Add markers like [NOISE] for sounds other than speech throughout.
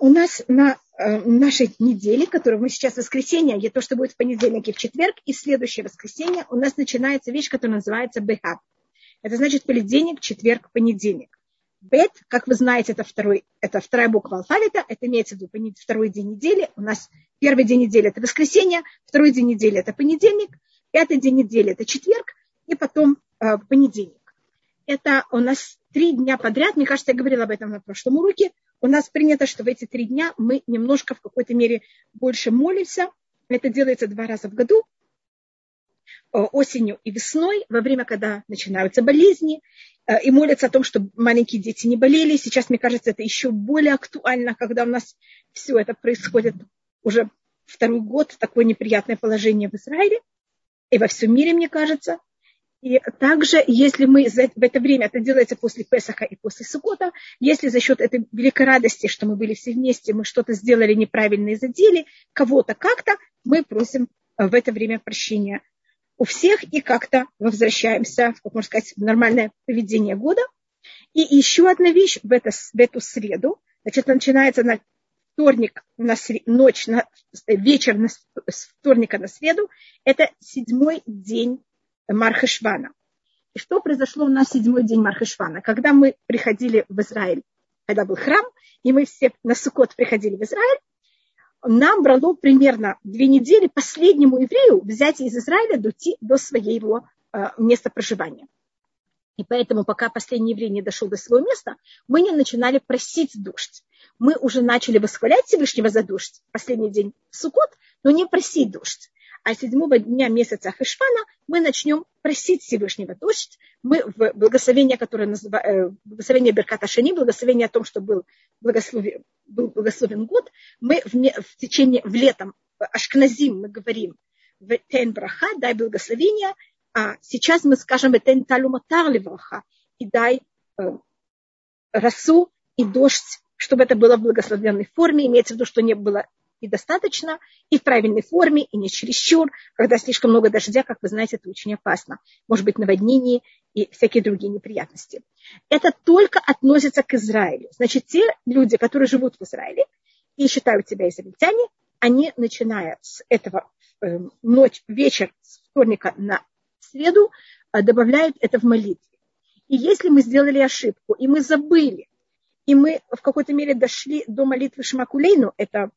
у нас на нашей неделе, которую мы сейчас воскресенье, и то, что будет в понедельник и в четверг, и следующее воскресенье у нас начинается вещь, которая называется Бехаб. Это значит понедельник, четверг, понедельник. Бет, как вы знаете, это, второй, это вторая буква алфавита, это имеется в виду второй день недели. У нас первый день недели это воскресенье, второй день недели это понедельник, пятый день недели это четверг, и потом э, понедельник. Это у нас три дня подряд, мне кажется, я говорила об этом на прошлом уроке, у нас принято, что в эти три дня мы немножко в какой-то мере больше молимся. Это делается два раза в году, э, осенью и весной, во время, когда начинаются болезни, э, и молятся о том, чтобы маленькие дети не болели. Сейчас, мне кажется, это еще более актуально, когда у нас все это происходит уже второй год, такое неприятное положение в Израиле и во всем мире, мне кажется. И также, если мы в это время, это делается после Песаха и после Сукота, если за счет этой великой радости, что мы были все вместе, мы что-то сделали неправильно и задели кого-то как-то, мы просим э, в это время прощения. У всех и как-то возвращаемся, как можно сказать, в нормальное поведение года. И еще одна вещь в, это, в эту среду, значит, начинается на вторник, на сред... ночь, на вечер на... с вторника на среду, это седьмой день Мархешвана. И что произошло у нас седьмой день Мархешвана? Когда мы приходили в Израиль, когда был храм, и мы все на Сукот приходили в Израиль, нам брало примерно две недели последнему еврею взять из Израиля дойти до своего э, места проживания. И поэтому, пока последний еврей не дошел до своего места, мы не начинали просить дождь. Мы уже начали восхвалять Всевышнего за дождь последний день Сукот, но не просить дождь а седьмого дня месяца Хешвана мы начнем просить Всевышнего дождь. Мы в благословение, которое называется э, благословение Берката Шани, благословение о том, что был благословен, был благословен год, мы в, не, в течение, в летом, Ашкназим мы говорим, Тен Браха, дай благословение, а сейчас мы скажем Тен Талуматар Левраха, и дай э, росу и дождь, чтобы это было в благословенной форме, имеется в виду, что не было и достаточно, и в правильной форме, и не чересчур. Когда слишком много дождя, как вы знаете, это очень опасно. Может быть наводнение и всякие другие неприятности. Это только относится к Израилю. Значит, те люди, которые живут в Израиле и считают себя израильтяне, они, начиная с этого э, ночь, вечер с вторника на среду, э, добавляют это в молитве. И если мы сделали ошибку, и мы забыли, и мы в какой-то мере дошли до молитвы Шмакулейну, это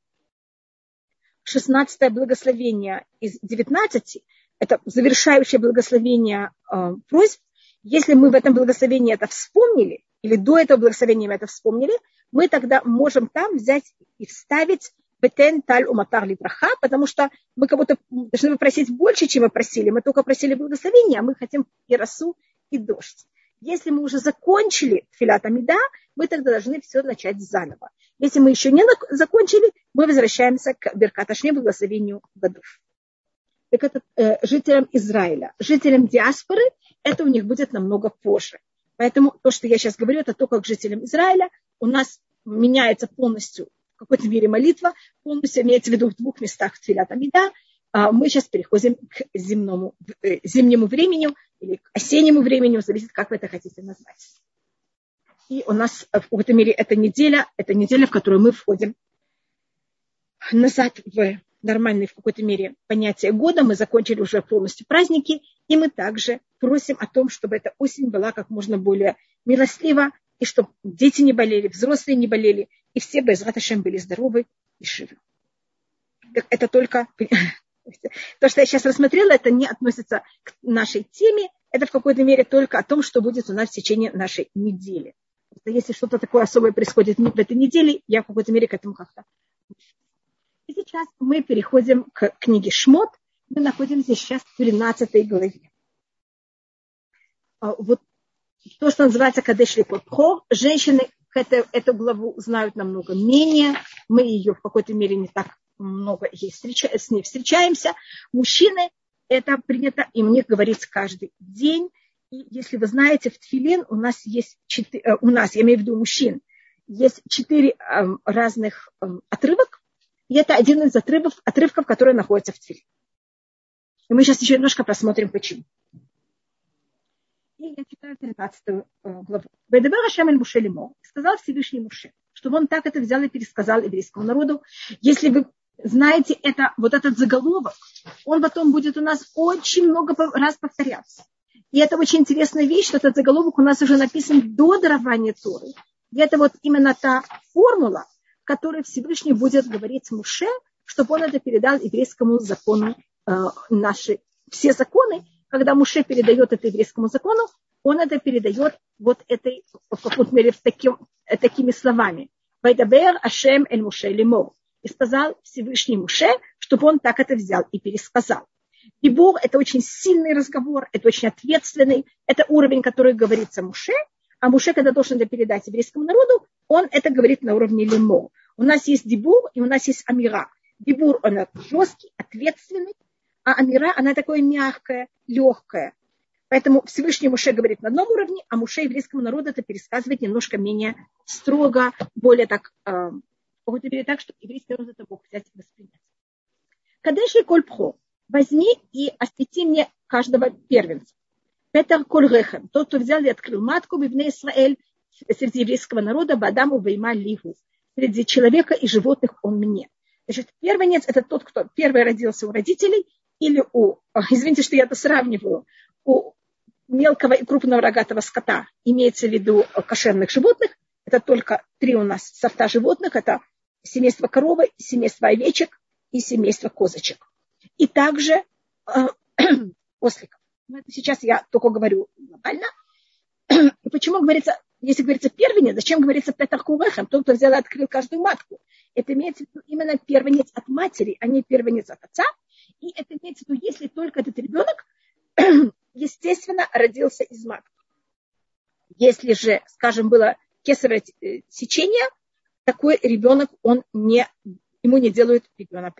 16 благословение из 19, это завершающее благословение э, просьб, если мы в этом благословении это вспомнили, или до этого благословения мы это вспомнили, мы тогда можем там взять и вставить бетен таль уматар либраха, потому что мы будто должны попросить больше, чем мы просили. Мы только просили благословения, а мы хотим и росу, и дождь. Если мы уже закончили филат амида, мы тогда должны все начать заново. Если мы еще не закончили, мы возвращаемся к Беркаташне, благословению годов. Так это э, жителям Израиля. Жителям диаспоры это у них будет намного позже. Поэтому то, что я сейчас говорю, это то, как жителям Израиля у нас меняется полностью в какой-то мере молитва, полностью имеется в виду в двух местах Тфилат Амида. А мы сейчас переходим к земному, э, зимнему времени или к осеннему времени, зависит, как вы это хотите назвать. И у нас в какой-то мере эта неделя, это неделя, в которую мы входим назад в нормальное в какой-то мере понятие года. Мы закончили уже полностью праздники, и мы также просим о том, чтобы эта осень была как можно более милостлива, и чтобы дети не болели, взрослые не болели, и все без Раташем были здоровы и живы. Это только то, что я сейчас рассмотрела, это не относится к нашей теме, это в какой-то мере только о том, что будет у нас в течение нашей недели. Если что-то такое особое происходит в этой неделе, я в какой-то мере к этому как-то. И сейчас мы переходим к книге Шмот. Мы находимся сейчас в 13 главе. А, вот то, что называется Кадеш Липотхо, женщины это, эту главу знают намного менее. Мы ее в какой-то мере не так много ей встреча, с ней встречаемся. Мужчины это принято, и мне говорится каждый день. И если вы знаете, в Тфилин у нас есть четыре, э, у нас, я имею в виду мужчин, есть четыре эм, разных эм, отрывок, и это один из отрывков, отрывков которые находятся в Тфилин. И мы сейчас еще немножко посмотрим, почему. И я читаю 13 э, главу. Бедебер Ашем Муше Лимо, сказал Всевышний Муше. чтобы он так это взял и пересказал еврейскому народу. Если вы знаете это, вот этот заголовок, он потом будет у нас очень много раз повторяться. И это очень интересная вещь, что этот заголовок у нас уже написан до дарования Торы. И это вот именно та формула, которой Всевышний будет говорить Муше, чтобы он это передал еврейскому закону э, наши все законы, когда Муше передает это еврейскому закону, он это передает вот этой, в каком-то мере, в таким, э, такими словами. Вайдабер Ашем эль Муше лимор. И сказал Всевышний Муше, чтобы он так это взял и пересказал. И Бог – это очень сильный разговор, это очень ответственный, это уровень, который говорится Муше, а Муше, когда должен это передать еврейскому народу, он это говорит на уровне лимо. У нас есть дебур и у нас есть амира. Дебур, он жесткий, ответственный, а амира, она такое мягкое, легкое. Поэтому Всевышний Муше говорит на одном уровне, а Муше еврейскому народу это пересказывает немножко менее строго, более так, э, так, чтобы еврейский народ это Бог взять и воспринять. Кадеши кольпхо, возьми и освети мне каждого первенца. Петер Кольрехем, тот, кто взял и открыл матку Бивне Исраэль среди еврейского народа, Бадаму Вейма Ливу. Среди человека и животных он мне. Значит, первенец – это тот, кто первый родился у родителей или у, извините, что я это сравниваю, у мелкого и крупного рогатого скота, имеется в виду кошерных животных, это только три у нас сорта животных, это семейство коровы, семейство овечек и семейство козочек. И также э, [CLEARS THROAT] осликов. Но это сейчас я только говорю глобально. И почему говорится, если говорится первенец, зачем говорится петахурехем, тот, кто взял и открыл каждую матку? Это имеется в виду именно первенец от матери, а не первенец от отца. И это имеется в виду, если только этот ребенок, [CLEARS THROAT] естественно, родился из матки. Если же, скажем, было кесарево э, сечение, такой ребенок, он не, ему не делают ребенок.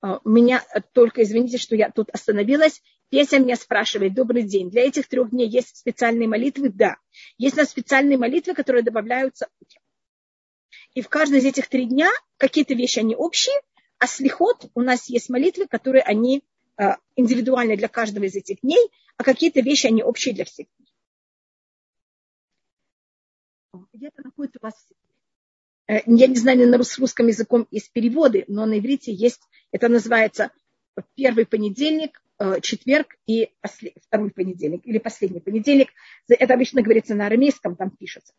А, меня только, извините, что я тут остановилась. Песня меня спрашивает, добрый день, для этих трех дней есть специальные молитвы? Да. Есть у нас специальные молитвы, которые добавляются утром. И в каждый из этих три дня какие-то вещи, они общие, а слихот у нас есть молитвы, которые они а, индивидуальны для каждого из этих дней, а какие-то вещи, они общие для всех. Где-то находится у вас э, я не знаю, на русском языком есть переводы, но на иврите есть это называется первый понедельник, э, четверг и второй понедельник или последний понедельник. Это обычно говорится на арамейском, там пишется.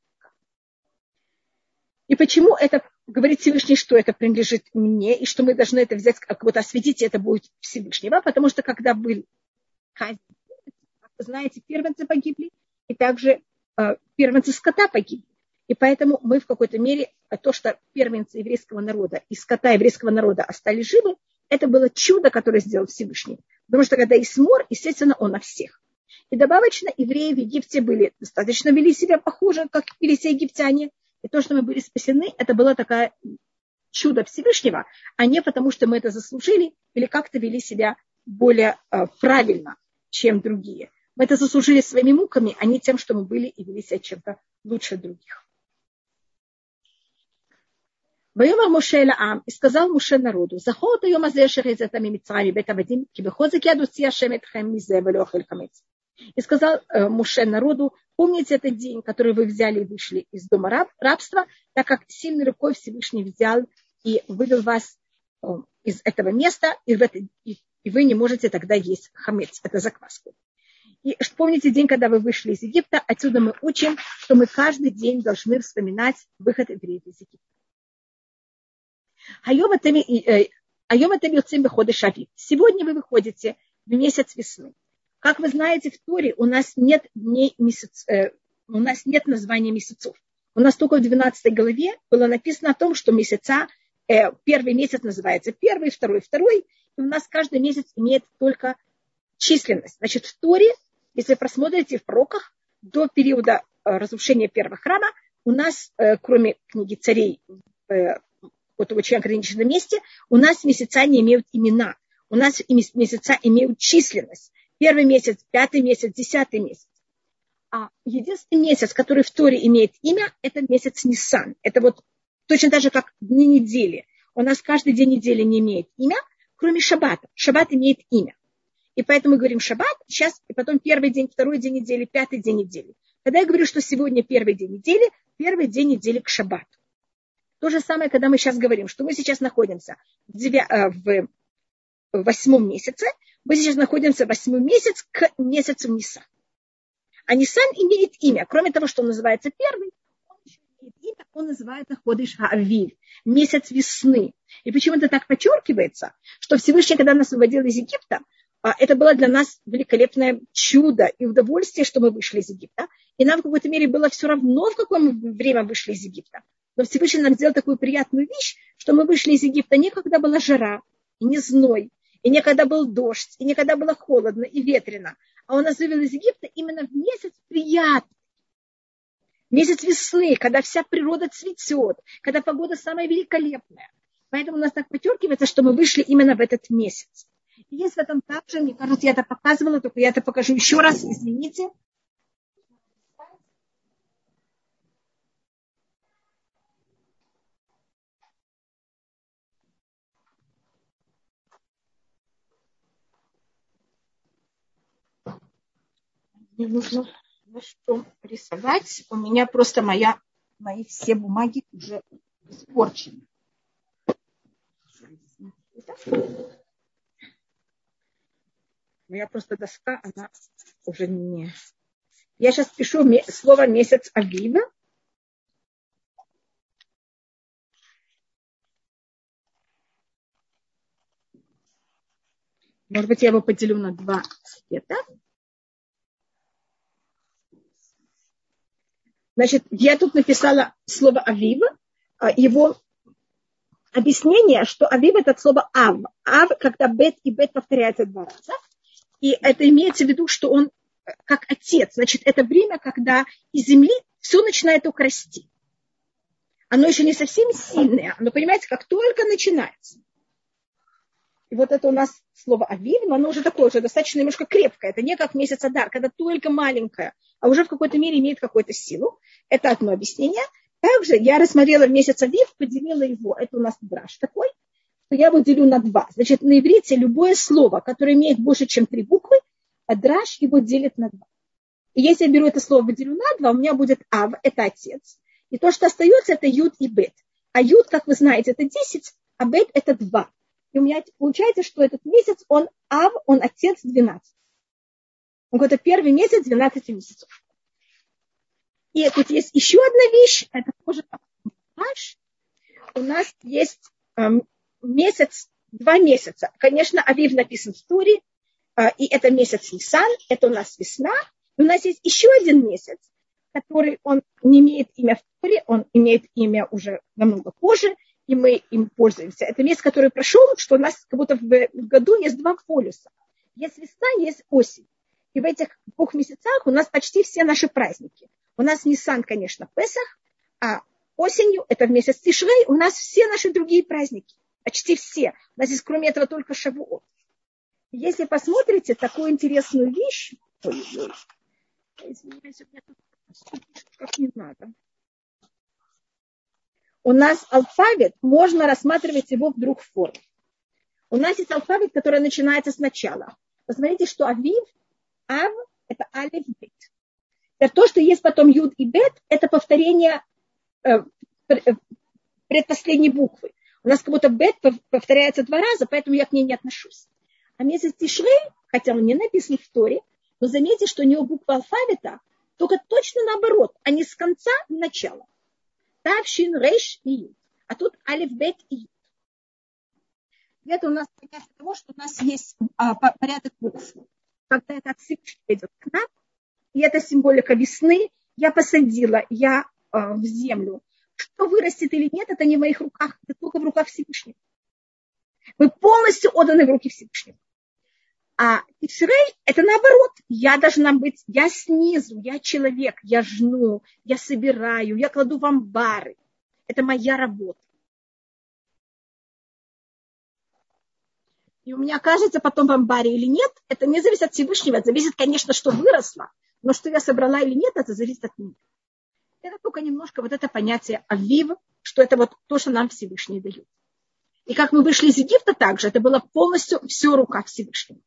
И почему это говорит Всевышний, что это принадлежит мне, и что мы должны это взять, как вот осветить, это будет Всевышнего, потому что когда был казнь, знаете, первенцы погибли, и также первенцы скота погибли. И поэтому мы в какой-то мере, э, то, что первенцы еврейского народа и скота еврейского народа остались живы, это было чудо, которое сделал Всевышний. Потому что когда есть мор, естественно, он на всех. И добавочно, евреи в Египте были достаточно вели себя похоже, как вели себя египтяне. И то, что мы были спасены, это было такое чудо Всевышнего, а не потому, что мы это заслужили или как-то вели себя более э, правильно, чем другие. Мы это заслужили своими муками, а не тем, что мы были и вели себя чем-то лучше других. ויאמר משה אל העם, и сказал Муше народу, זכור את היום הזה אשר יצאת ממצרים מבית עבדים, כי בחוזק יד הוציא השם אתכם מזה ולא אוכל חמץ. И сказал э, Муше народу, помните этот день, который вы взяли и вышли из дома раб, рабства, так как сильной рукой Всевышний взял и вывел вас э, из этого места, и, в это, и, и вы не можете тогда есть хамец, это закваску. И помните день, когда вы вышли из Египта, отсюда мы учим, что мы каждый день должны вспоминать выход евреев из Египта. Сегодня вы выходите в месяц весны. Как вы знаете, в Торе у нас нет дней месяц, э, у нас нет названия месяцев. У нас только в 12 главе было написано о том, что месяца, э, первый месяц называется первый, второй, второй, и у нас каждый месяц имеет только численность. Значит, в Торе, если просмотрите в пророках, до периода э, разрушения первого храма, у нас, э, кроме книги царей, э, вот в очень ограниченном месте, у нас месяца не имеют имена. У нас месяца имеют численность. Первый месяц, пятый месяц, десятый месяц. А единственный месяц, который в Торе имеет имя, это месяц Нисан. Это вот точно так же, как дни недели. У нас каждый день недели не имеет имя, кроме Шаббата. Шаббат имеет имя. И поэтому мы говорим Шаббат, сейчас, и потом первый день, второй день недели, пятый день недели. Когда я говорю, что сегодня первый день недели, первый день недели к шаббату. То же самое, когда мы сейчас говорим, что мы сейчас находимся в, девя... Э, в восьмом месяце, мы сейчас находимся в восьмой месяц к месяцу Нисан. А Нисан имеет имя. Кроме того, что он называется первый, он еще имеет имя, он называется Ходыш Хаавиль, месяц весны. И почему-то так подчеркивается, что Всевышний, когда нас выводил из Египта, это было для нас великолепное чудо и удовольствие, что мы вышли из Египта. И нам в какой-то мере было все равно, в какое время вышли из Египта. Но Всевышний нам сделал такую приятную вещь, что мы вышли из Египта не когда была жара, и не зной, и не когда был дождь, и не когда было холодно и ветрено, а он нас вывел из Египта именно в месяц приятный. Месяц весны, когда вся природа цветет, когда погода самая великолепная. Поэтому у нас так потеркивается, что мы вышли именно в этот месяц. Есть в этом также, мне кажется, я это показывала, только я это покажу еще раз, извините. Мне нужно на что рисовать. У меня просто моя, мои все бумаги уже испорчены. Моя просто доска, она уже не... Я сейчас пишу слово месяц Авива. Может быть, я его поделю на два цвета. Значит, я тут написала слово Авива, его объяснение, что Авив это слово Ав. Ав, когда Бет и Бет повторяются два раза. И это имеется в виду, что он э, как отец. Значит, это время, когда из земли все начинает только расти. Оно еще не совсем сильное, но понимаете, как только начинается. И вот это у нас слово авив, но оно уже такое, уже достаточно немножко крепкое. Это не как месяц Адар, когда только маленькое, а уже в какой-то мере имеет какую-то силу. Это одно объяснение. Также я рассмотрела в месяц Авив, поделила его. Это у нас браш такой, что я его делю на два. Значит, на иврите любое слово, которое имеет больше, чем три буквы, а драж его делит на два. И если я беру это слово, выделю на два, у меня будет ав, это отец. И то, что остается, это юд и бет. А юд, как вы знаете, это 10, а бет это 2. И у меня получается, что этот месяц, он ав, он отец 12. Он говорит, первый месяц 12 месяцев. И тут есть еще одна вещь, это тоже наш. У нас есть эм, месяц, два месяца. Конечно, Авив написан в Туре, э, и это месяц Нисан, это у нас весна. И у нас есть еще один месяц, который он не имеет имя в Туре, он имеет имя уже намного позже, и мы им пользуемся. Это месяц, который прошел, что у нас как будто в году есть два полюса. Есть весна, есть осень. И в этих двух месяцах у нас почти все наши праздники. У нас Нисан, конечно, Песах, а осенью, это в месяц Тишрей, у нас все наши другие праздники. Почти все. У нас есть кроме этого только Шавуот. Если посмотрите такую интересную вещь, ой, ой, извиняюсь, у меня тут как не надо у нас алфавит, можно рассматривать его в двух формах. У нас есть алфавит, который начинается сначала. Посмотрите, что авив, ав, это алиф, бет. То, что есть потом юд и бет, это повторение э, э, предпоследней буквы. У нас как будто бет повторяется два раза, поэтому я к ней не отношусь. А месяц Тишрей, хотя он не написан в Торе, но заметьте, что у него буква алфавита только точно наоборот, а не с конца в начало. Тавшин, Рейш и Ют. А тут Алиф, Бет и Ют. Это у нас понятие того, что у нас есть а, порядок букв. Когда это от идет к нам, и это символика весны, я посадила, я а, в землю. Что вырастет или нет, это не в моих руках, это только в руках Всевышнего. Мы полностью отданы в руки Всевышнего. А Ишрей – это наоборот. Я должна быть, я снизу, я человек, я жну, я собираю, я кладу в амбары. Это моя работа. И у меня кажется потом в амбаре или нет, это не зависит от Всевышнего. Это зависит, конечно, что выросло, но что я собрала или нет, это зависит от меня. Это только немножко вот это понятие авив, что это вот то, что нам Всевышний дает. И как мы вышли из Египта также, это было полностью все рука Всевышнего.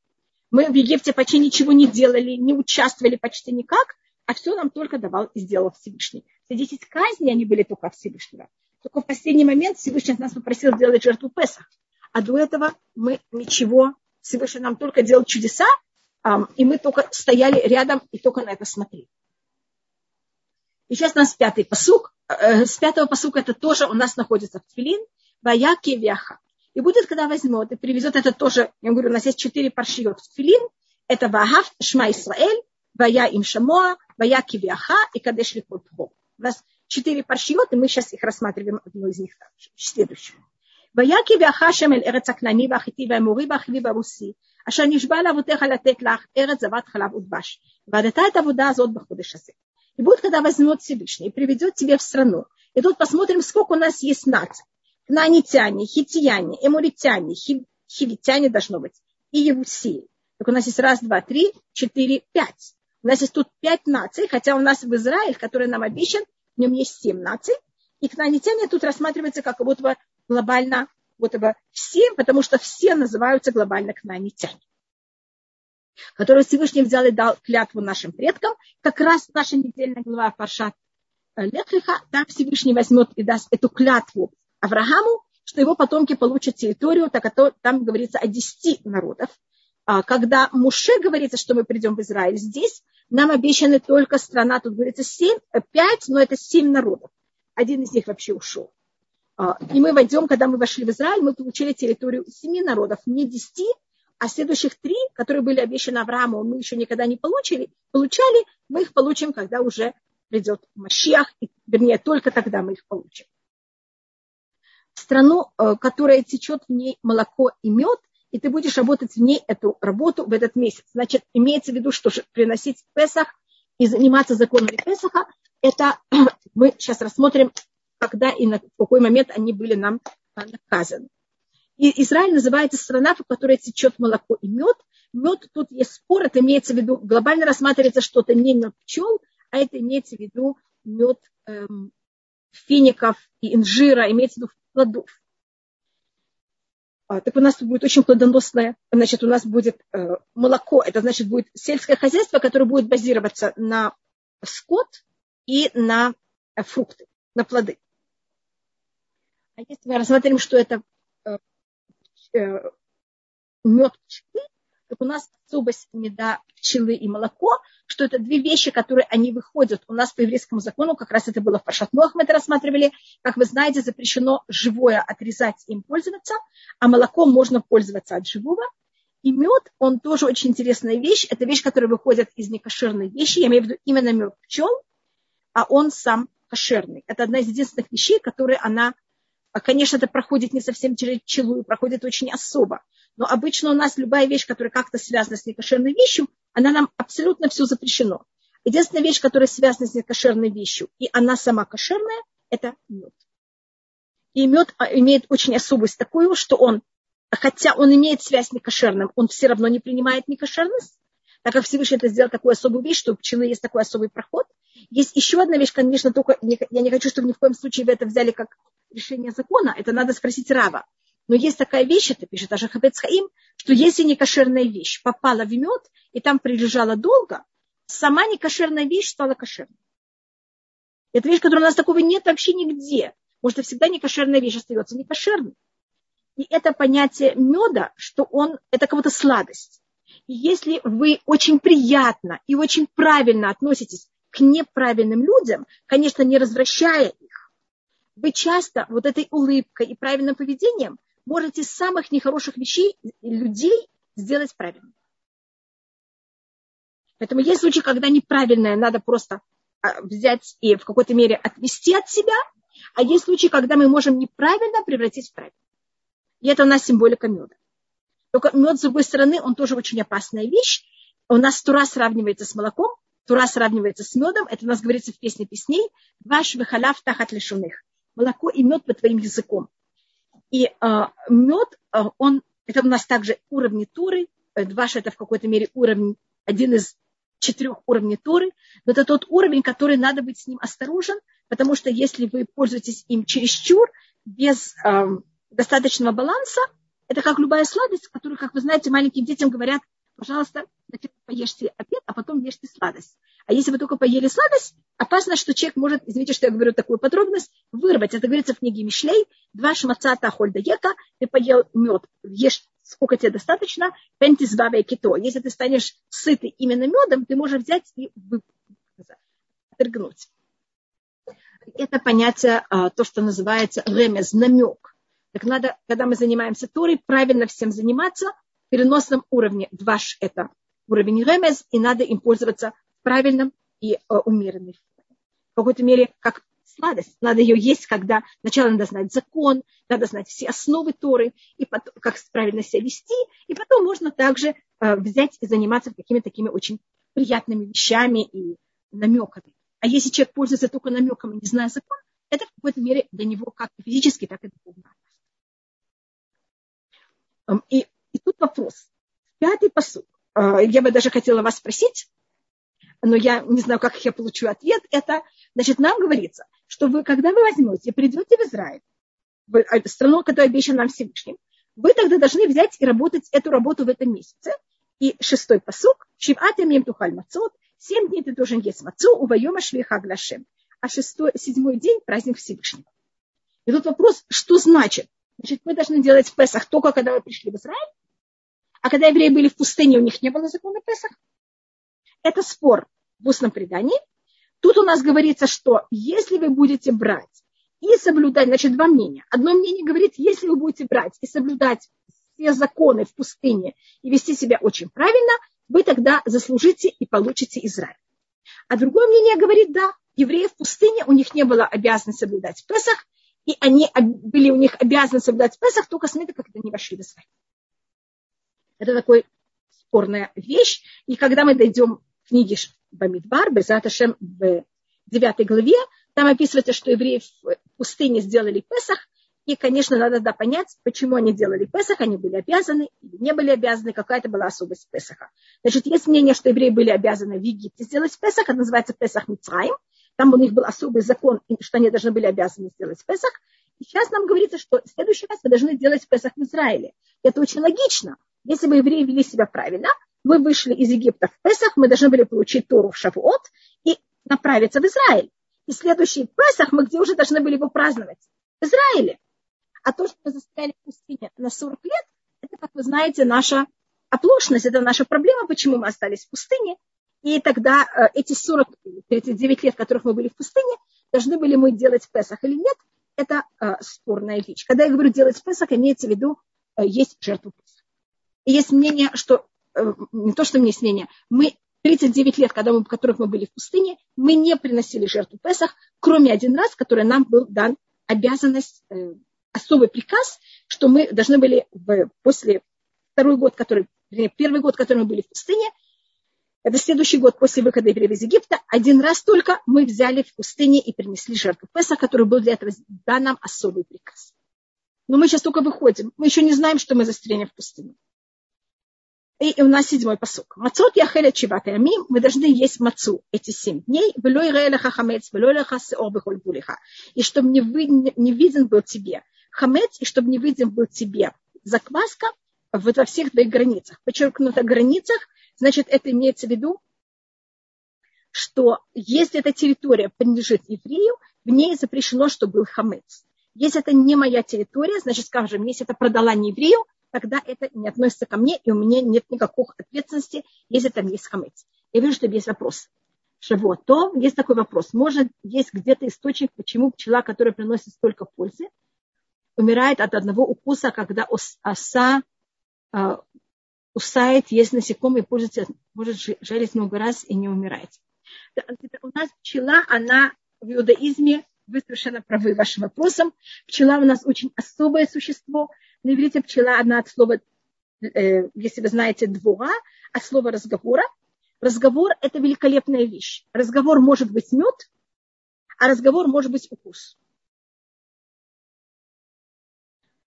Мы в Египте почти ничего не делали, не участвовали почти никак, а все нам только давал и сделал Всевышний. Все 10 казней, они были только Всевышнего. Только в последний момент Всевышний нас попросил сделать жертву Песах. А до этого мы ничего, Всевышний нам только делал чудеса, и мы только стояли рядом и только на это смотрели. И сейчас у нас пятый посук. Э, с пятого посука это тоже у нас находится в Тфилин. Ваяки Вяха. И будет, когда возьмет и привезет это тоже, я говорю, у нас есть четыре паршиот в Тфилин. Это Вахав, Шма Исраэль, Вая им Шамоа, Вая Кивиаха и Кадеш Ликутхо. У нас четыре паршиот, и мы сейчас их рассматриваем, одну из них также. Следующую. והיה כי בהכה אל ארץ הכנעני והחיטי והאמורי והחיבי והרוסי, אשר נשבע לאבותיך לתת לך ארץ זבת חלב ודבש. ועדת את העבודה הזאת בחודש הזה. И будет, когда возьмет Всевышний и приведет тебя в страну. И тут посмотрим, сколько у нас есть наций. Кнаанитяне, хитияне, эмуритяне, хивитяне должно быть, и евусии. Так у нас есть раз, два, три, четыре, пять. У нас есть тут пять наций, хотя у нас в Израиль, который нам обещан, в нем есть семь наций. И кнаанитяне тут рассматривается как будто бы глобально вот бы все, потому что все называются глобально кнаанитяне который Всевышний взял и дал клятву нашим предкам, как раз наша недельная глава Паршат Лехлиха, там Всевышний возьмет и даст эту клятву Аврааму, что его потомки получат территорию, так это, там говорится о десяти народов. А когда Муше говорится, что мы придем в Израиль, здесь нам обещаны только страна, тут говорится семь, пять, но это семь народов. Один из них вообще ушел. А, и мы войдем, когда мы вошли в Израиль, мы получили территорию семи народов, не десяти, а следующих три, которые были обещаны Аврааму, мы еще никогда не получили, получали, мы их получим, когда уже придет Машиах, вернее, только тогда мы их получим. Страну, э, которая течет в ней молоко и мед, и ты будешь работать в ней эту работу в этот месяц. Значит, имеется в виду, что приносить Песах и заниматься законами Песаха, это [CLEARS THROAT] мы сейчас рассмотрим, когда и на какой момент они были нам наказаны. И Израиль называется страна, в которой течет молоко и мед. Мед, тут есть спор, это имеется в виду, глобально рассматривается что-то не мед пчел, а это имеется в виду мед эм, фиников и инжира, имеется в виду плодов. А, так у нас будет очень плодоносное, значит, у нас будет э, молоко, это значит будет сельское хозяйство, которое будет базироваться на скот и на э, фрукты, на плоды. А если мы рассмотрим, что это мед пчелы, так у нас особость меда пчелы и молоко, что это две вещи, которые они выходят. У нас по еврейскому закону, как раз это было в Паршатнуах, мы это рассматривали, как вы знаете, запрещено живое отрезать им пользоваться, а молоком можно пользоваться от живого. И мед, он тоже очень интересная вещь. Это вещь, которая выходит из некошерной вещи. Я имею в виду именно мед пчел, а он сам кошерный. Это одна из единственных вещей, которые она а, конечно, это проходит не совсем через пчелу, проходит очень особо. Но обычно у нас любая вещь, которая как-то связана с некошерной вещью, она нам абсолютно все запрещено. Единственная вещь, которая связана с некошерной вещью, и она сама кошерная, это мед. И мед а, имеет очень особость такую, что он, хотя он имеет связь с некошерным, он все равно не принимает некошерность, так как Всевышний это сделал такую особую вещь, что у пчелы есть такой особый проход. Есть еще одна вещь, конечно, только я не хочу, чтобы ни в коем случае вы это взяли как решение закона, это надо спросить Рава. Но есть такая вещь, это пишет даже Хаим, что если некошерная вещь попала в мед и там прилежала долго, сама некошерная вещь стала кошерной. Это вещь, которая у нас такого нет вообще нигде. Может, всегда некошерная вещь остается некошерной. И это понятие меда, что он, это будто сладость. И если вы очень приятно и очень правильно относитесь к неправильным людям, конечно, не развращая их, вы часто вот этой улыбкой и правильным поведением можете из самых нехороших вещей людей сделать правильным. Поэтому есть случаи, когда неправильное надо просто а, взять и в какой-то мере отвести от себя, а есть случаи, когда мы можем неправильно превратить в правильно. И это у нас символика меда. Только мед, с другой стороны, он тоже очень опасная вещь. У нас тура сравнивается с молоком, тура сравнивается с медом. Это у нас говорится в песне песней. Ваш выхаляв тахат лишуных молоко и мед по твоим языком. И а, мед, а, он, это у нас также уровни Туры, Дваш это в какой-то мере уровень, один из четырех уровней Туры, но это тот уровень, который надо быть с ним осторожен, потому что если вы пользуетесь им чересчур, без э, достаточного баланса, это как любая сладость, которую, как вы знаете, маленьким детям говорят, пожалуйста, поешьте обед, а потом ешьте сладость. А если вы только поели сладость, опасно, что человек может, извините, что я говорю такую подробность, вырвать. Это говорится в книге Мишлей, два шмацата хольда ека, ты поел мед, ешь сколько тебе достаточно, пентис бабе кито. Если ты станешь сытый именно медом, ты можешь взять и отрыгнуть. Это понятие, а, то, что называется ремез, намек. Так надо, когда мы занимаемся Торой, правильно всем заниматься переносном уровне. Дваш – это уровень ремез, и надо им пользоваться в правильном и а, умеренной В какой-то мере, как сладость. Надо ее есть, когда сначала надо знать закон, надо знать все основы Торы, и потом, как правильно себя вести, и потом можно также э, взять и заниматься какими-то такими очень приятными вещами и намеками. А если человек пользуется только намеком и не зная закон, это в какой-то мере для него как физически, так и духовно. Эм, и тут вопрос. Пятый посуд. Э, я бы даже хотела вас спросить, но я не знаю, как я получу ответ. Это, значит, нам говорится, что вы, когда вы возьмете, придете в Израиль, в э, страну, которая обещана нам Всевышним, вы тогда должны взять и работать эту работу в этом месяце. И шестой посук, Шиват имеем тухаль мацот, семь дней ты должен есть мацу, увайома швиха глашем. А шестой, седьмой день праздник Всевышнего. И тут вопрос, что значит? Значит, мы должны делать Песах только когда вы пришли в Израиль, а когда евреи были в пустыне, у них не было закона Песах. Это спор в устном предании. Тут у нас говорится, что если вы будете брать и соблюдать, значит, два мнения. Одно мнение говорит, если вы будете брать и соблюдать все законы в пустыне и вести себя очень правильно, вы тогда заслужите и получите Израиль. А другое мнение говорит, да, евреи в пустыне, у них не было обязанности соблюдать Песах, и они были у них обязаны соблюдать Песах только с момента, как они вошли в Израиль. Это такой спорная вещь. И когда мы дойдем в книге Бамидбар, Безаташем в девятой главе, там описывается, что евреи в пустыне сделали Песах, и, конечно, надо да, понять, почему они делали Песах, они были обязаны или не были обязаны, какая-то была особость Песаха. Значит, есть мнение, что евреи были обязаны в Египте сделать Песах, это называется Песах Мицраим, там у них был особый закон, что они должны были обязаны сделать Песах. И сейчас нам говорится, что в следующий раз вы должны делать Песах в Израиле. Это очень логично. Если бы евреи вели себя правильно, мы вышли из Египта в Песах, мы должны были получить Тору в Шавуот и направиться в Израиль. И следующий Песах мы где уже должны были его праздновать? В Израиле. А то, что мы застряли в пустыне на 40 лет, это, как вы знаете, наша оплошность, это наша проблема, почему мы остались в пустыне. И тогда э, эти 40, 39 лет, которых мы были в пустыне, должны были мы делать Песах или нет, это э, спорная вещь. Когда я говорю делать Песах, имеется в виду, э, есть жертву. И есть мнение, что Э, не то, что мне мнение, мы 39 лет, когда мы, которых мы были в пустыне, мы не приносили жертву Песах, кроме один раз, который нам был дан обязанность, э, особый приказ, что мы должны были в, после второй год, который, первый год, который мы были в пустыне, это следующий год после выхода евреев из Египта, один раз только мы взяли в пустыне и принесли жертву Песах, который был для этого дан нам особый приказ. Но мы сейчас только выходим, мы еще не знаем, что мы застрянем в пустыне. И у нас седьмой посок. Мацот яхеля чиват ямим. Мы должны есть мацу эти семь дней. Велой рейлаха хамец, велой леха сеор бихоль булиха. И чтобы не, вы, не виден был тебе хамец, и чтобы не виден был тебе закваска вот во всех твоих границах. Подчеркнуто границах, значит, это имеется в виду, что если эта территория принадлежит еврею, в ней запрещено, чтобы был хамец. Если это не моя территория, значит, скажем, если это продала не еврею, тогда это не относится ко мне, и у меня нет никакой ответственности, если там есть хамец. Я вижу, что есть вопрос. Шавуот, то есть такой вопрос. Может, есть где-то источник, почему пчела, которая приносит столько пользы, умирает от одного укуса, когда оса э, усает, есть насекомые, пользуется, может жарить много раз и не умирает. У нас пчела, она в иудаизме, вы совершенно правы вашим вопросом. Пчела у нас очень особое существо. На иврите пчела одна от слова, э, если вы знаете, двора, от слова разговора. Разговор – это великолепная вещь. Разговор может быть мед, а разговор может быть укус.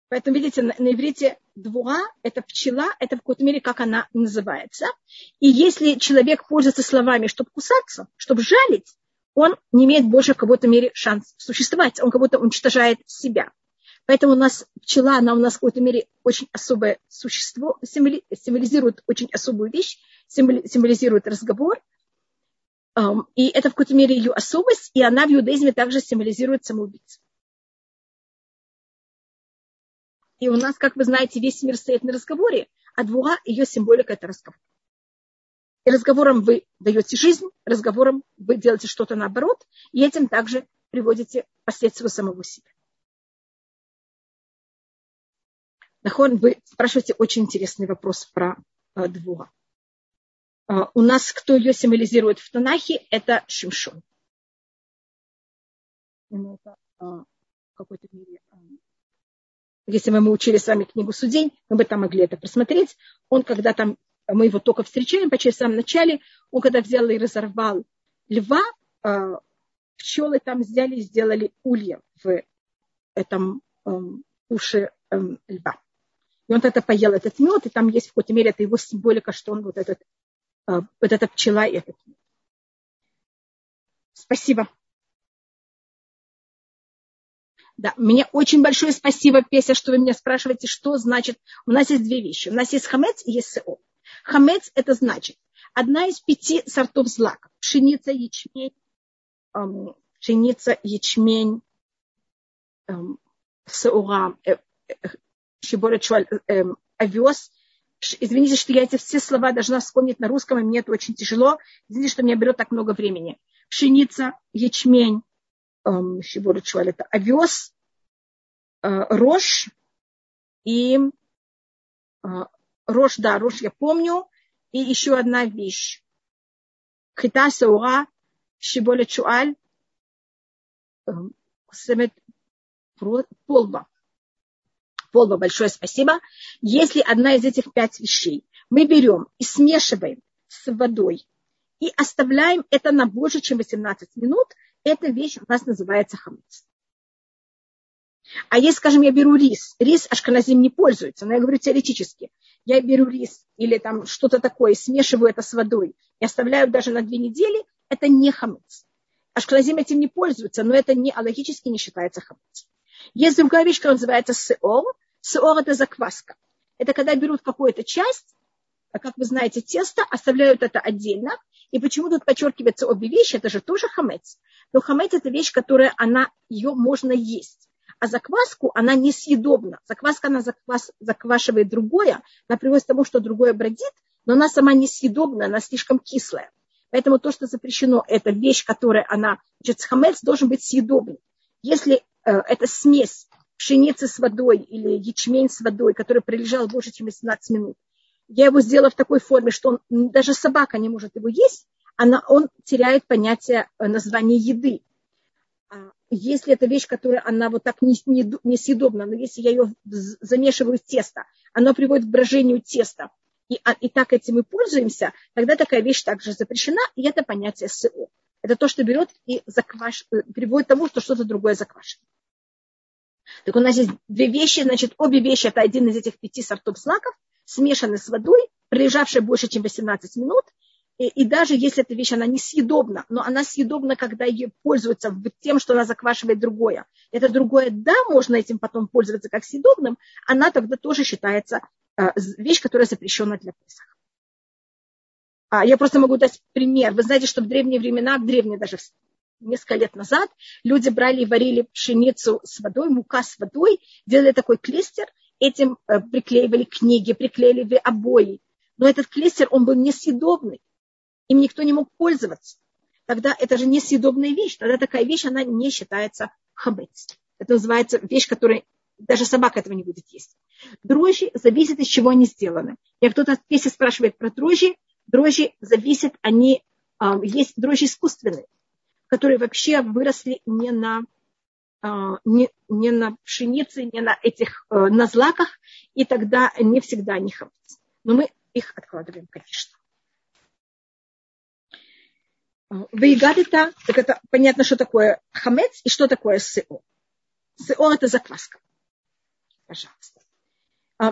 Поэтому, видите, на, на иврите двуа – это пчела, это в какой-то мере, как она называется. И если человек пользуется словами, чтобы кусаться, чтобы жалить, он не имеет больше в какой-то мере шанс существовать, он как будто уничтожает себя. Поэтому у нас пчела, она у нас в какой-то мере очень особое существо, символизирует очень особую вещь, символизирует разговор. И это в какой-то мере ее особость, и она в иудаизме также символизирует самоубийцу. И у нас, как вы знаете, весь мир стоит на разговоре, а двуга ее символика – это разговор. И разговором вы даете жизнь, разговором вы делаете что-то наоборот, и этим также приводите последствия самого себя. Нахон, вы спрашиваете очень интересный вопрос про э, двуга. Э, у нас, кто ее символизирует в Танахе, это Шимшон. Ну, это э, в какой-то мере э, если бы мы учили с вами книгу судей, мы бы там могли это просмотреть. Он, когда там, мы его только встречаем, почти в самом начале, он когда взял и разорвал льва, э, пчелы там взяли и сделали улья в этом эм, уши эм, льва. И он это поел, этот мед, и там есть в какой-то мере это его символика, что он вот этот, э, вот эта пчела и этот мед. Спасибо. Да, мне очень большое спасибо, Песя, что вы меня спрашиваете, что значит. У нас есть две вещи. У нас есть хамец и есть сео. Хамец это значит одна из пяти сортов злаков. Пшеница, ячмень, эм, пшеница, ячмень, эм, сеура, э, э, щеборы, чуаль, э, овес. Извините, что я эти все слова должна вспомнить на русском, и мне это очень тяжело. Извините, что мне берет так много времени. Пшеница, ячмень, Шибору Чуаль, это овес, э, рожь и э, рожь, да, рожь я помню, и еще одна вещь. Хита Саура, Шиболя Чуаль, Семет Полба. Полба, большое спасибо. Если одна из этих пять вещей мы берем и смешиваем с водой и оставляем это на больше, чем 18 минут, эта вещь у нас называется хамец. А если, скажем, я беру рис, рис ашканазим не пользуется, но я говорю теоретически, я беру рис или там что-то такое, смешиваю это с водой и оставляю даже на две недели, это не хамец. Ашканазим этим не пользуется, но это не, а не считается хамец. Есть другая вещь, которая называется сеор. Сеор – это закваска. Это когда берут какую-то часть, а как вы знаете, тесто, оставляют это отдельно. И почему тут подчеркивается обе вещи? Это же тоже хамец. Но хамец это вещь, которая она, ее можно есть. А закваску она несъедобна. Закваска она заквас, заквашивает другое, она приводит к тому, что другое бродит, но она сама несъедобна, она слишком кислая. Поэтому то, что запрещено, это вещь, которая она, значит, хамец должен быть съедобный. Если э, это смесь пшеницы с водой или ячмень с водой, который прилежал больше, чем 18 минут, я его сделала в такой форме, что он, даже собака не может его есть, она, он теряет понятие э, названия еды. Если это вещь, которая она вот так несъедобна, но если я ее замешиваю в тесто, оно приводит к брожению теста, и, а, и так этим мы пользуемся, тогда такая вещь также запрещена, и это понятие СО. Это то, что берет и закваш... Э, приводит к тому, что что-то другое заквашено. Так у нас есть две вещи, значит, обе вещи, это один из этих пяти сортов злаков, смешаны с водой, пролежавшие больше, чем 18 минут, и, и даже если эта вещь, она несъедобна, но она съедобна, когда ее пользуются тем, что она заквашивает другое. Это другое, да, можно этим потом пользоваться как съедобным, она тогда тоже считается э, вещь, которая запрещена для Песах. А, я просто могу дать пример. Вы знаете, что в древние времена, в древние даже несколько лет назад, люди брали и варили пшеницу с водой, мука с водой, делали такой клейстер, этим э, приклеивали книги, приклеили обои. Но этот клейстер, он был несъедобный им никто не мог пользоваться. Тогда это же несъедобная вещь. Тогда такая вещь, она не считается хамец. Это называется вещь, которая даже собака этого не будет есть. Дрожжи зависят, из чего они сделаны. Я кто-то в песне спрашивает про дрожжи. Дрожжи зависят, они, а, есть дрожжи искусственные, которые вообще выросли не на, а, не, не на пшенице, не на этих, э, на злаках, и тогда не всегда они хамец. Но мы их откладываем, конечно. Вейгадита, так это понятно, что такое хамец и что такое сео. Сео это закваска. Пожалуйста.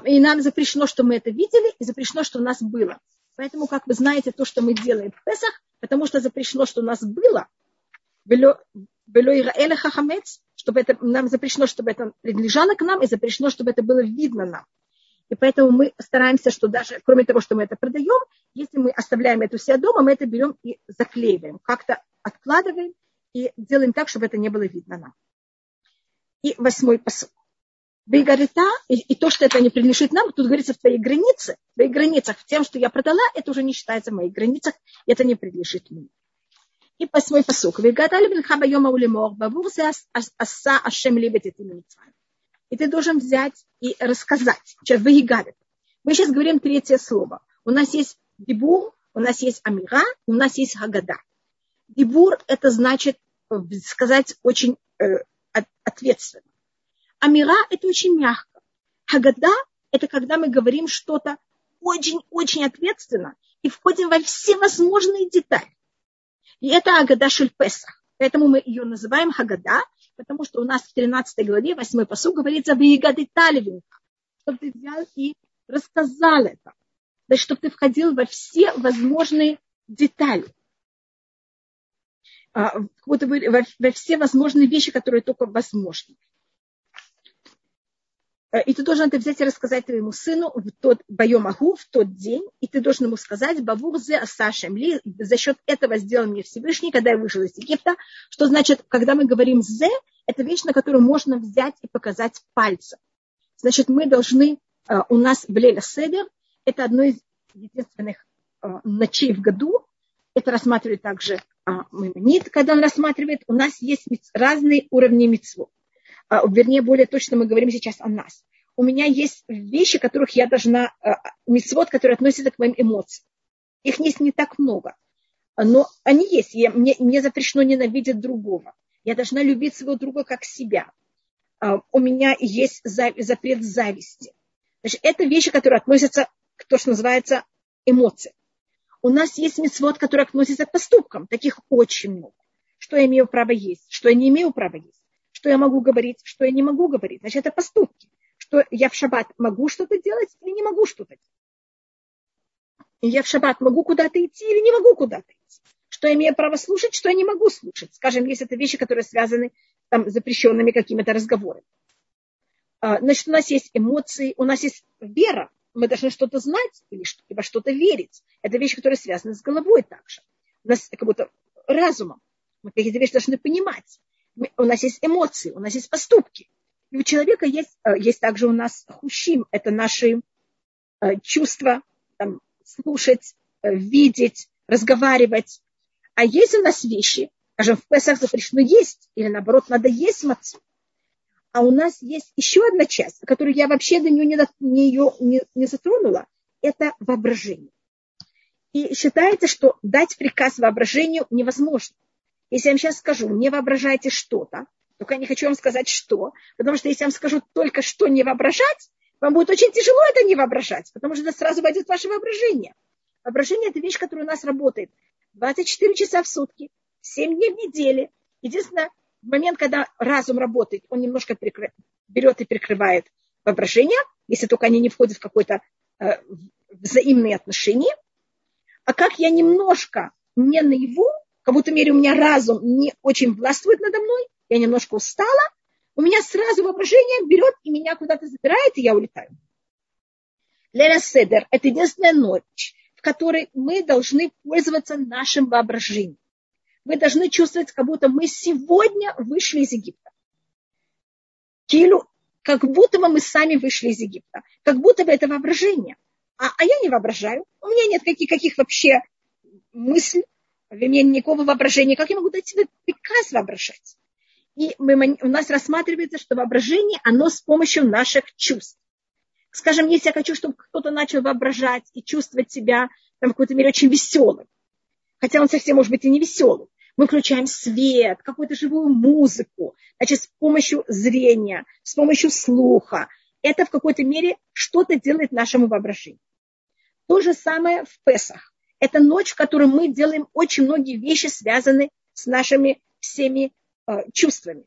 И нам запрещено, что мы это видели, и запрещено, что у нас было. Поэтому, как вы знаете, то, что мы делаем в Песах, потому что запрещено, что у нас было, что чтобы это, нам запрещено, чтобы это принадлежало к нам, и запрещено, чтобы это было видно нам. И поэтому мы стараемся, что даже, кроме того, что мы это продаем, если мы оставляем это у себя дома, мы это берем и заклеиваем, как-то откладываем и делаем так, чтобы это не было видно нам. И восьмой посыл. Бейгарита, и, и то, что это не принадлежит нам, тут говорится в твоей границе, в твоих границах, тем, что я продала, это уже не считается в моих границах, это не принадлежит мне. И восьмой посук. Вегадали бенхаба аса ашем либет И ты должен взять и рассказать. Выигали. Мы сейчас говорим третье слово. У нас есть дебур, у нас есть амира, у нас есть хагада. Дебур – это значит э, сказать очень э, ответственно. Амира – это очень мягко. Хагада – это когда мы говорим что-то очень-очень ответственно и входим во все возможные детали. И это Агада Шельпесах. Поэтому мы ее называем Хагада, потому что у нас в 13 главе, 8 посуд говорится «Виегады Таливинка», чтобы ты взял и рассказал это. Значит, чтобы ты входил во все возможные детали. А, во все возможные вещи, которые только возможны. Э, и ты должен это взять и рассказать твоему сыну в тот Байомагу, в тот день, и ты должен ему сказать, Бабур зе асашем ли, за счет этого сделал мне Всевышний, когда я вышел из Египта. Что значит, когда мы говорим зе, это вещь, на которую можно взять и показать пальцем. Значит, мы должны, э, у нас в Леля Седер, это одно из единственных э, ночей в году, это рассматривает также Маймонит, когда он рассматривает, у нас есть разные уровни митцвот. А, вернее, более точно мы говорим сейчас о нас. У меня есть вещи, которых я должна, а, мисвод, которые относятся к моим эмоциям. Их есть не так много, но они есть. Я, мне, мне запрещено ненавидеть другого. Я должна любить своего друга как себя. А, у меня есть запрет зависти. Значит, это вещи, которые относятся к то, что называется эмоции. У нас есть мецвод, который относится к поступкам. Таких очень много. Что я имею право есть, что я не имею права есть что я могу говорить, что я не могу говорить. Значит, это поступки. Что я в шаббат могу что-то делать или не могу что-то делать. Я в шаббат могу куда-то идти или не могу куда-то идти. Что я имею право слушать, что я не могу слушать. Скажем, если это вещи, которые связаны там, запрещенными какими-то разговорами. А, значит, у нас есть эмоции, у нас есть вера. Мы должны что-то знать или во что-то верить. Это вещи, которые связаны с головой также. У нас как будто разумом. Мы какие-то вещи должны понимать у нас есть эмоции, у нас есть поступки. И у человека есть, э, есть также у нас хущим, это наши э, чувства, там, слушать, э, видеть, разговаривать. А есть у нас вещи, скажем, в Песах запрещено есть, или наоборот, надо есть мацу. А у нас есть еще одна часть, которую я вообще до нее не, не, не, не затронула, это воображение. И считается, что дать приказ воображению невозможно. Если я вам сейчас скажу, не воображайте что-то, только я не хочу вам сказать что, потому что если я вам скажу только что не воображать, вам будет очень тяжело это не воображать, потому что это сразу войдет ваше воображение. Воображение – это вещь, которая у нас работает 24 часа в сутки, 7 дней в неделю. Единственное, в момент, когда разум работает, он немножко прикры... берет и прикрывает воображение, если только они не входят в какое-то э, взаимные отношения. А как я немножко не наяву, как будто мере у меня разум не очень властвует надо мной, я немножко устала, у меня сразу воображение берет и меня куда-то забирает, и я улетаю. Лера Седер – это единственная ночь, в которой мы должны пользоваться нашим воображением. Мы должны чувствовать, как будто мы сегодня вышли из Египта. Килю, как будто бы мы сами вышли из Египта. Как будто бы это воображение. А, а я не воображаю. У меня нет каких, каких вообще мыслей в меня никакого воображения. Как я могу дать себе приказ воображать? И мы, у нас рассматривается, что воображение, оно с помощью наших чувств. Скажем, если я хочу, чтобы кто-то начал воображать и чувствовать себя там, в какой-то мере очень веселым, хотя он совсем может быть и не веселым, мы включаем свет, какую-то живую музыку, значит, с помощью зрения, с помощью слуха. Это в какой-то мере что-то делает нашему воображению. То же самое в Песах. Это ночь, в которой мы делаем очень многие вещи, связанные с нашими всеми э, чувствами.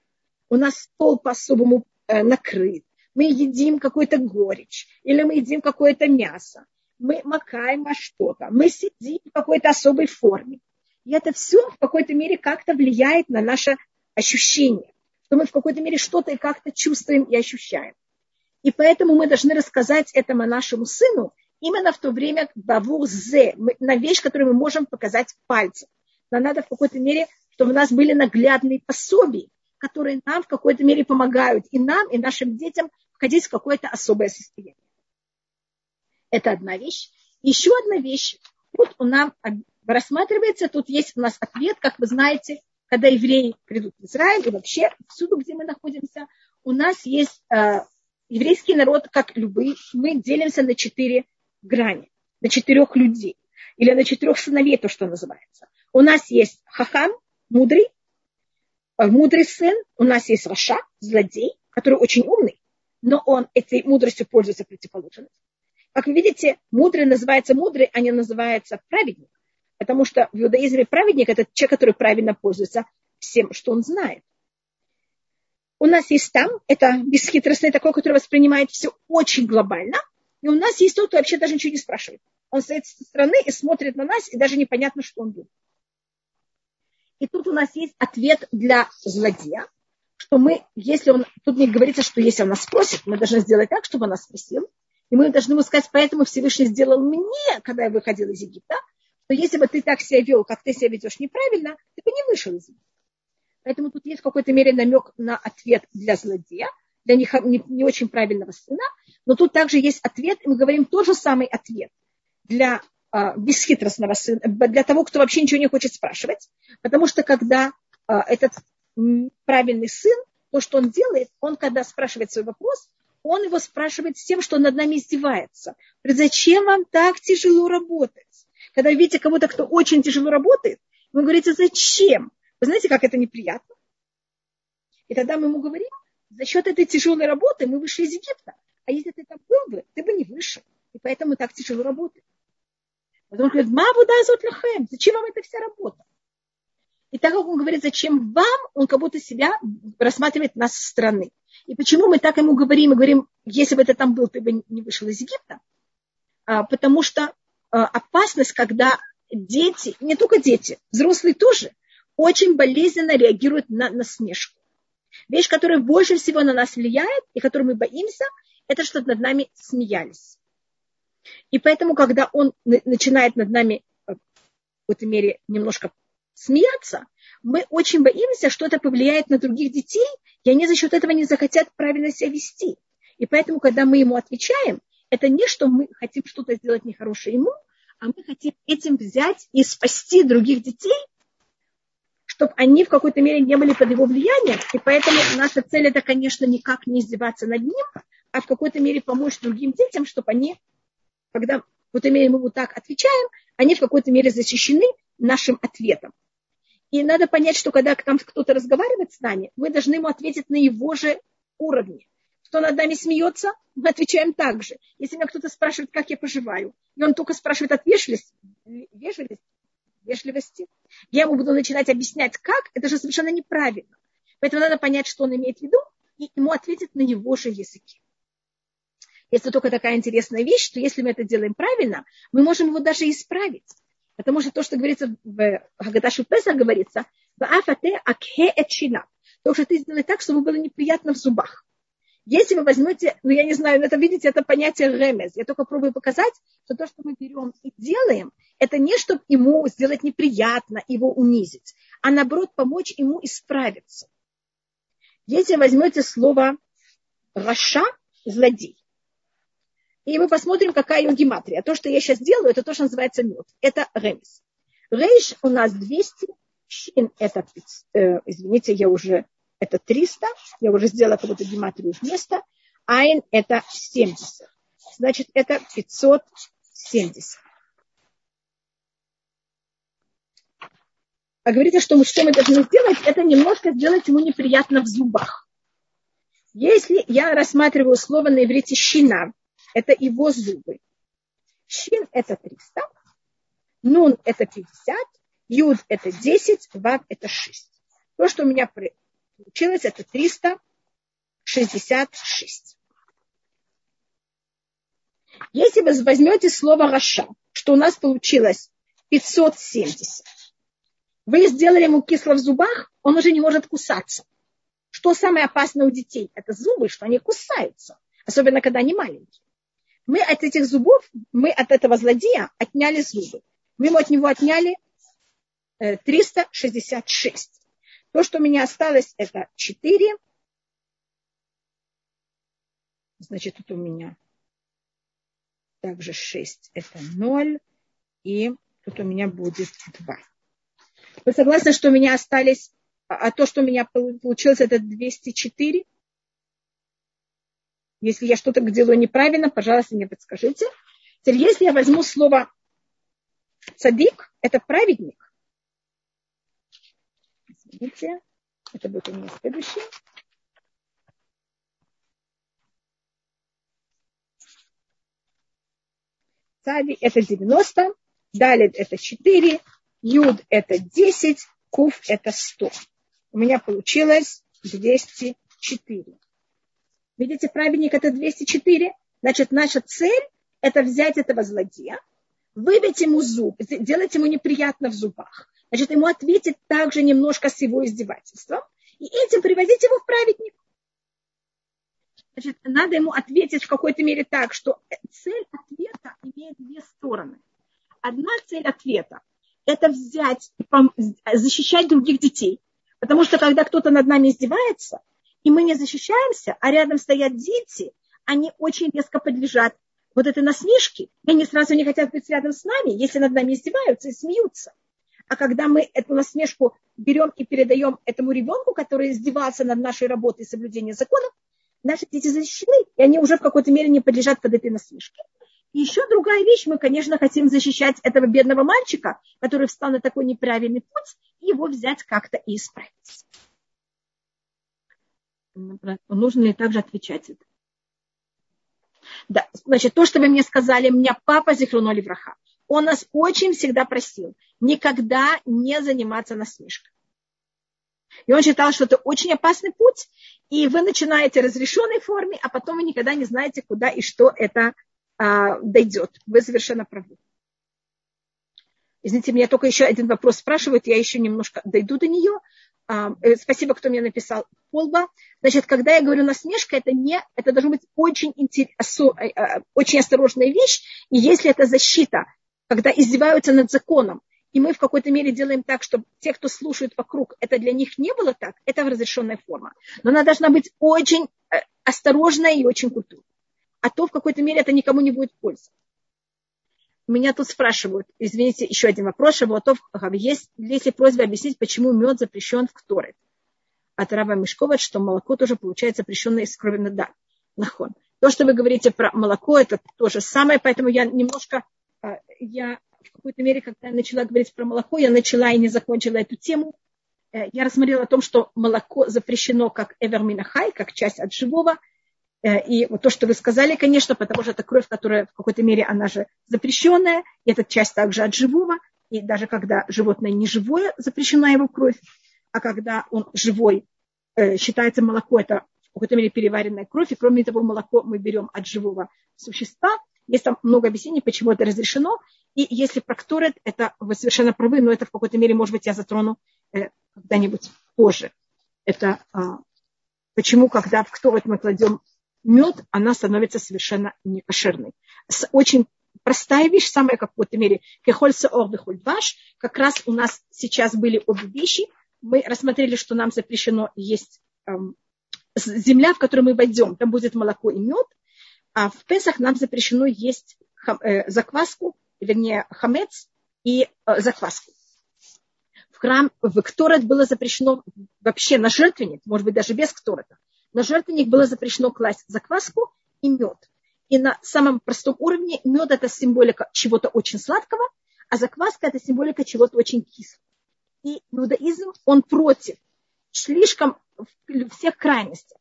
У нас стол по-особому э, накрыт. Мы едим какой-то горечь или мы едим какое-то мясо. Мы макаем во что-то. Мы сидим в какой-то особой форме. И это все в какой-то мере как-то влияет на наше ощущение. то мы в какой-то мере что-то и как-то чувствуем и ощущаем. И поэтому мы должны рассказать этому нашему сыну именно в то время бавур зе, на вещь, которую мы можем показать пальцем. Нам надо в какой-то мере, чтобы у нас были наглядные пособия, которые нам в какой-то мере помогают и нам, и нашим детям входить в какое-то особое состояние. Это одна вещь. Еще одна вещь. Тут у нас рассматривается, тут есть у нас ответ, как вы знаете, когда евреи придут в Израиль, и вообще всюду, где мы находимся, у нас есть э, еврейский народ, как любые, мы делимся на четыре грани, на четырех людей, или на четырех сыновей, то, что называется. У нас есть хахам, мудрый, э, мудрый сын, у нас есть Раша, злодей, который очень умный, но он этой мудростью пользуется противоположностью. Как вы видите, мудрый называется мудрый, а не называется праведник. Потому что в иудаизме праведник – это человек, который правильно пользуется всем, что он знает. У нас есть там, это бесхитростный такой, который воспринимает все очень глобально. И у нас есть тот, кто вообще даже ничего не спрашивает. Он стоит со стороны и смотрит на нас, и даже непонятно, что он думает. И тут у нас есть ответ для злодея, что мы, если он, тут не говорится, что если он нас спросит, мы должны сделать так, чтобы он нас спросил, и мы должны ему сказать, поэтому Всевышний сделал мне, когда я выходил из Египта, что если бы ты так себя вел, как ты себя ведешь неправильно, ты бы не вышел из Египта. Поэтому тут есть в какой-то мере намек на ответ для злодея, для не, не, не очень правильного сына, но тут также есть ответ, и мы говорим тот же самый ответ для а, бесхитростного сына, для того, кто вообще ничего не хочет спрашивать, потому что когда а, этот правильный сын, то, что он делает, он, когда спрашивает свой вопрос, он его спрашивает с тем, что он над нами издевается. Зачем вам так тяжело работать? Когда видите кого-то, кто очень тяжело работает, вы говорите, зачем? Вы знаете, как это неприятно? И тогда мы ему говорим, за счет этой тяжелой работы мы вышли из Египта. А если ты там был бы, ты бы не вышел. И поэтому так тяжело работать. Потом он говорит, ма вода лахем, зачем вам эта вся работа? И так как он говорит, зачем вам, он как будто себя рассматривает нас со стороны. И почему мы так ему говорим, и говорим, если бы ты там был, ты бы не вышел из Египта? А, потому что а, опасность, когда дети, не только дети, взрослые тоже, очень болезненно реагируют на насмешку. Вещь, которая больше всего на нас влияет и которой мы боимся, это что над нами смеялись. И поэтому, когда он начинает над нами э, в какой-то мере немножко смеяться, мы очень боимся, что это повлияет на других детей, и они за счет этого не захотят правильно себя вести. И поэтому, когда мы ему отвечаем, это не что мы хотим что-то сделать нехорошее ему, а мы хотим этим взять и спасти других детей, чтобы они в какой-то мере не были под его влиянием. И поэтому наша цель это, конечно, никак не издеваться над ним, а в какой-то мере помочь другим детям, чтобы они, когда в какой-то мере мы вот так отвечаем, они в какой-то мере защищены нашим ответом. И надо понять, что когда там кто-то разговаривает с нами, мы должны ему ответить на его же уровне. Кто над нами смеется, мы отвечаем так же. Если меня кто-то спрашивает, как я поживаю, и он только спрашивает от вежливости, вежливости, я ему буду начинать объяснять, как, это же совершенно неправильно. Поэтому надо понять, что он имеет в виду, и ему ответить на его же языке. Если только такая интересная вещь, что если мы это делаем правильно, мы можем его даже исправить. Потому что то, что говорится в Хагаташу Песах, говорится. То, что ты сделай так, чтобы было неприятно в зубах. Если вы возьмете, ну я не знаю, это видите, это понятие ремез. Я только пробую показать, что то, что мы берем и делаем, это не чтобы ему сделать неприятно, его унизить, а наоборот помочь ему исправиться. Если возьмете слово Раша, злодей, и мы посмотрим, какая его гематрия. То, что я сейчас делаю, это то, что называется мед. Это ремес. Рейш у нас 200, шин это, э, извините, я уже, это 300, я уже сделала какую-то гематрию вместо, айн это 70. Значит, это 570. А говорите, что мы, что мы должны сделать, это немножко сделать ему неприятно в зубах. Если я рассматриваю слово на иврите «щина», это его зубы. Шин это 300, нун это 50, юд это 10, вав это 6. То, что у меня получилось, это 366. Если вы возьмете слово Раша, что у нас получилось 570, вы сделали ему кисло в зубах, он уже не может кусаться. Что самое опасное у детей? Это зубы, что они кусаются, особенно когда они маленькие. Мы от этих зубов, мы от этого злодея отняли зубы. Мы ему от него отняли 366. Э, То, что у меня осталось, это 4. Значит, тут у меня также 6, это 0. И тут у меня будет 2. Вы согласны, что у меня остались, а, а то, что у меня получилось, это 204? Если я что-то делаю неправильно, пожалуйста, мне подскажите. Теперь, если я возьму слово цадик, это праведник. Извините, это будет у меня следующее. Цади это 90, далее это 4, Юд это 10, Куф это 100. У меня получилось 204. Видите, праведник это 204. Значит, наша цель это взять этого злодея, выбить ему зуб, сделать ему неприятно в зубах. Значит, ему ответить также немножко с его издевательством. И этим приводить его в праведник. Значит, надо ему ответить в какой-то мере так, что цель ответа имеет две стороны. Одна цель ответа – это взять защищать других детей. Потому что когда кто-то над нами издевается, и мы не защищаемся, а рядом стоят дети, они очень резко подлежат вот этой насмешке, и они сразу не хотят быть рядом с нами, если над нами издеваются и смеются. А когда мы эту насмешку берем и передаем этому ребенку, который издевался над нашей работой и соблюдением законов, наши дети защищены, и они уже в какой-то мере не подлежат под этой насмешке. И еще другая вещь, мы, конечно, хотим защищать этого бедного мальчика, который встал на такой неправильный путь, и его взять как-то и исправить. Нужно ли также отвечать это? Да, значит, то, что вы мне сказали, меня папа Зихруноли Враха, он нас очень всегда просил никогда не заниматься насмешкой. И он считал, что это очень опасный путь, и вы начинаете в разрешенной форме, а потом вы никогда не знаете, куда и что это а, дойдет. Вы совершенно правы. Извините, меня только еще один вопрос спрашивают, я еще немножко дойду до нее. Э, спасибо, кто мне написал. Полба. Значит, когда я говорю насмешка, это не, это должна быть очень, интерес, э, э, очень осторожная вещь. И если это защита, когда издеваются над законом, и мы в какой-то мере делаем так, чтобы те, кто слушают вокруг, это для них не было так, это разрешенная форма. Но она должна быть очень осторожная и очень культурная. А то в какой-то мере это никому не будет пользы. Меня тут спрашивают, извините, еще один вопрос. Шавуатов, есть, есть просьба объяснить, почему мед запрещен в Кторе? От раба Мешкова, что молоко тоже получается запрещенное из крови на дар. Нахон. То, что вы говорите про молоко, это то же самое, поэтому я немножко, а, я в какой-то мере, когда я начала говорить про молоко, я начала и не закончила эту тему. Э, я рассмотрела о том, что молоко запрещено как эверминахай, как часть от живого, и вот то, что вы сказали, конечно, потому что это кровь, которая в какой-то мере, она же запрещенная, и это часть также от живого, и даже когда животное не живое, запрещена его кровь, а когда он живой, э, считается молоко, это в какой-то мере переваренная кровь, и кроме того, молоко мы берем от живого существа. Есть там много объяснений, почему это разрешено, и если прокторет, это вы совершенно правы, но это в какой-то мере, может быть, я затрону э, когда-нибудь позже. Это а, почему, когда в кторет мы кладем мед, она становится совершенно некошерной. Очень простая вещь, самая как в какой-то мере, кехольса ваш, как раз у нас сейчас были обе вещи. Мы рассмотрели, что нам запрещено есть эм, земля, в которую мы войдем, там будет молоко и мед, а в Песах нам запрещено есть хам, э, закваску, вернее, хамец и э, закваску. В храм, в Кторет было запрещено вообще на жертвенник, может быть, даже без Кторета, на жертвенник было запрещено класть закваску и мед. И на самом простом уровне мед это символика чего-то очень сладкого, а закваска это символика чего-то очень кислого. И иудаизм, он против слишком всех крайностей.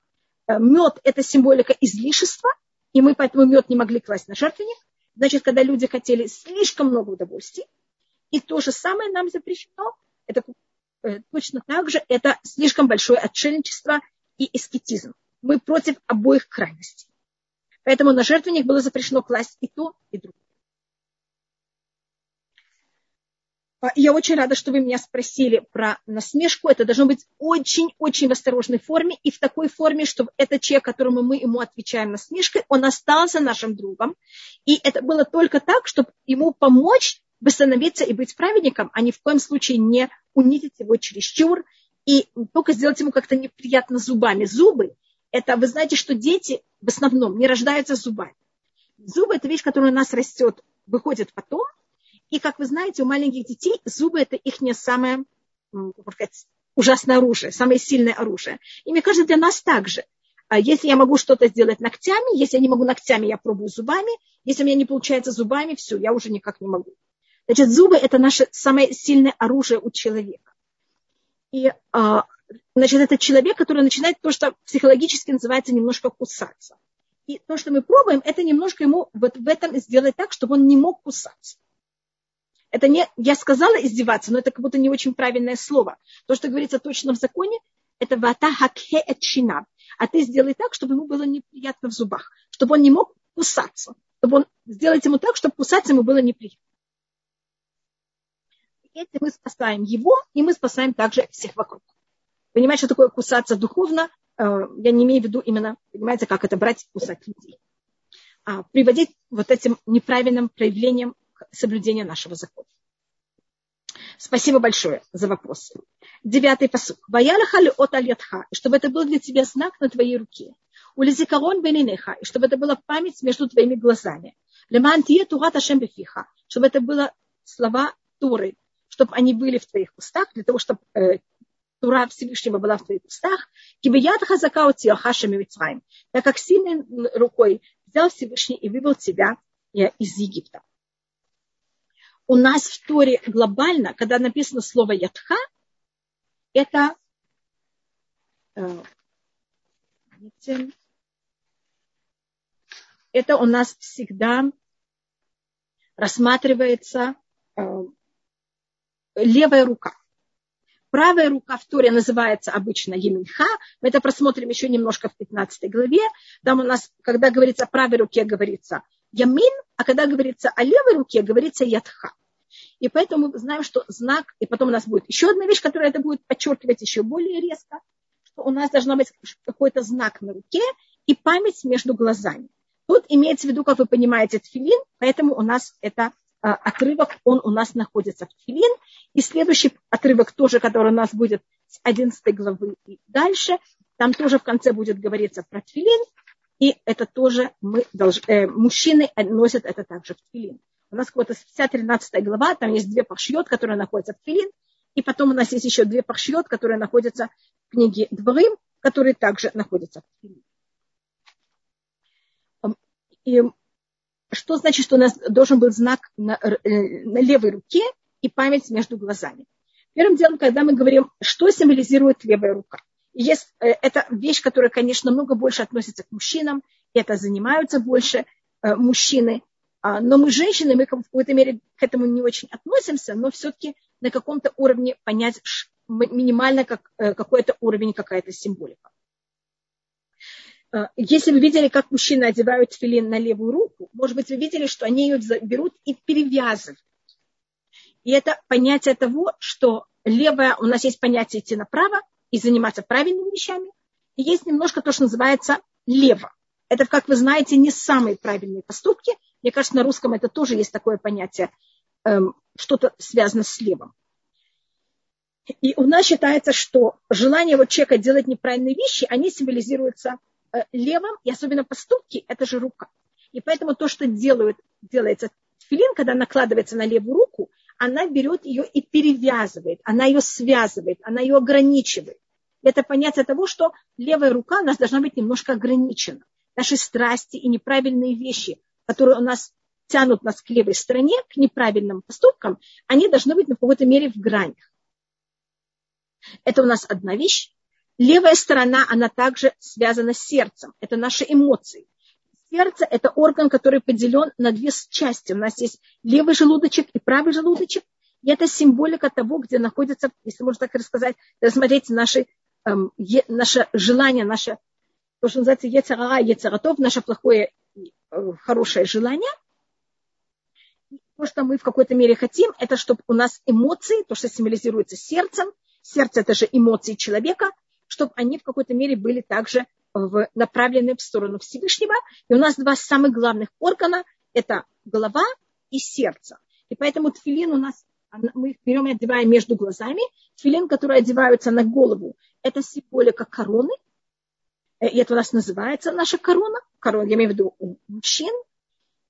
Э, мед это символика излишества, и мы поэтому мед не могли класть на жертвенник. Значит, когда люди хотели слишком много удовольствий, и то же самое нам запрещено, это э, точно так же, это слишком большое отшельничество и эскетизм. Мы против обоих крайностей. Поэтому на жертвенник было запрещено класть и то, и другое. А, я очень рада, что вы меня спросили про насмешку. Это должно быть очень-очень в осторожной форме и в такой форме, чтобы этот человек, которому мы ему отвечаем насмешкой, он остался нашим другом. И это было только так, чтобы ему помочь восстановиться и быть праведником, а ни в коем случае не унизить его чересчур и только сделать ему как-то неприятно зубами. Зубы – это, вы знаете, что дети в основном не рождаются зубами. Зубы – это вещь, которая у нас растет, выходит потом – и, как вы знаете, у маленьких детей зубы – это их не самое, сказать, ужасное оружие, самое сильное оружие. И мне кажется, для нас также. А если я могу что-то сделать ногтями, если я не могу ногтями, я пробую зубами. Если у меня не получается зубами, все, я уже никак не могу. Значит, зубы – это наше самое сильное оружие у человека. И, а, значит, это человек, который начинает то, что психологически называется немножко кусаться. И то, что мы пробуем, это немножко ему вот в этом сделать так, чтобы он не мог кусаться. Это не, я сказала издеваться, но это как будто не очень правильное слово. То, что говорится точно в законе, это вата хакхе эчина. А ты сделай так, чтобы ему было неприятно в зубах, чтобы он не мог кусаться. Чтобы он сделать ему так, чтобы кусаться ему было неприятно. Этим мы спасаем его, и мы спасаем также всех вокруг. Понимаете, что такое кусаться духовно? Э, я не имею в виду именно, понимаете, как это брать и кусать людей. А приводить вот этим неправильным проявлением соблюдения нашего закона. Спасибо большое за вопрос. Девятый посуд. Баялахали от альятха, чтобы это был для тебя знак на твоей руке. Улизикарон бенинеха, и чтобы это была память между твоими глазами. Лемантия турат ашем бефиха, чтобы это было слова Туры, чтобы они были в твоих устах, для того, чтобы э, Тура Всевышнего была в твоих устах. Кибият хазака от хашами Мицраим, так как сильной рукой взял Всевышний и вывел тебя э, из Египта у нас в Торе глобально, когда написано слово ятха, это э, это у нас всегда рассматривается э, левая рука. Правая рука в Торе называется обычно Еминха. Мы это просмотрим еще немножко в 15 главе. Там у нас, когда говорится о правой руке, говорится Ямин, а когда говорится о левой руке, говорится Ятха. И поэтому мы знаем, что знак, и потом у нас будет еще одна вещь, которая это будет подчеркивать еще более резко, что у нас должна быть какой-то знак на руке и память между глазами. Тут имеется в виду, как вы понимаете, тфилин, поэтому у нас это отрывок, он у нас находится в тфилин. И следующий отрывок тоже, который у нас будет с 11 главы и дальше, там тоже в конце будет говориться про тфилин, и это тоже мы должны, э, мужчины носят это также в тфилин. У нас вот вся 13 глава, там есть две паршиот, которые находятся в Тфилин, и потом у нас есть еще две паршиот, которые находятся в книге Дворым, которые также находятся в Тфилин. И что значит, что у нас должен быть знак на, э, на левой руке и память между глазами? Первым делом, когда мы говорим, что символизирует левая рука. Есть, э, это вещь, которая, конечно, много больше относится к мужчинам, и это занимаются больше э, мужчины. А, но мы, женщины, мы в какой-то мере к этому не очень относимся, но все-таки на каком-то уровне понять минимально как, какой-то уровень, какая-то символика. А, если вы видели, как мужчины одевают филин на левую руку, может быть, вы видели, что они ее берут и перевязывают. И это понятие того, что левая, у нас есть понятие идти направо и заниматься правильными вещами, и есть немножко то, что называется лево. Это, как вы знаете, не самые правильные поступки – мне кажется, на русском это тоже есть такое понятие, эм, что-то связано с левым. И у нас считается, что желание вот человека делать неправильные вещи, они символизируются э, левым, и особенно поступки, это же рука. И поэтому то, что делают, делается филин, когда накладывается на левую руку, она берет ее и перевязывает, она ее связывает, она ее ограничивает. Это понятие того, что левая рука у нас должна быть немножко ограничена. Наши страсти и неправильные вещи, которые у нас тянут нас к левой стороне, к неправильным поступкам, они должны быть на какой-то мере в гранях. Это у нас одна вещь. Левая сторона, она также связана с сердцем. Это наши эмоции. Сердце – это орган, который поделен на две части. У нас есть левый желудочек и правый желудочек. И это символика того, где находится, если можно так рассказать, рассмотреть наши, эм, е, наше желание, наше, то, что называется ецарара, ецаратов, наше плохое Э, хорошее желание. то, что мы в какой-то мере хотим, это чтобы у нас эмоции, то, что символизируется сердцем, сердце это же эмоции человека, чтобы они в какой-то мере были также в, направлены в сторону Всевышнего. И у нас два самых главных органа – это голова и сердце. И поэтому тфилин у нас, мы их берем и одеваем между глазами. Тфилин, который одеваются на голову, это символика короны. Э, и это у нас называется наша корона. Корона, я имею в виду у мужчин.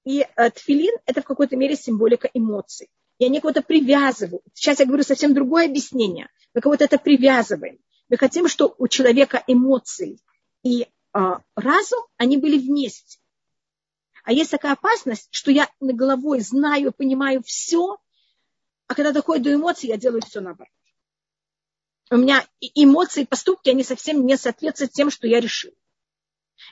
И э, тфилин – это в какой-то мере символика эмоций. И они кого-то привязывают. Сейчас я говорю совсем другое объяснение. Мы кого-то это привязываем. Мы хотим, чтобы у человека эмоции и э, разум, они были вместе. А есть такая опасность, что я на головой знаю, понимаю все, а когда доходит до эмоций, я делаю все наоборот. У меня эмоции, поступки, они совсем не соответствуют тем, что я решила.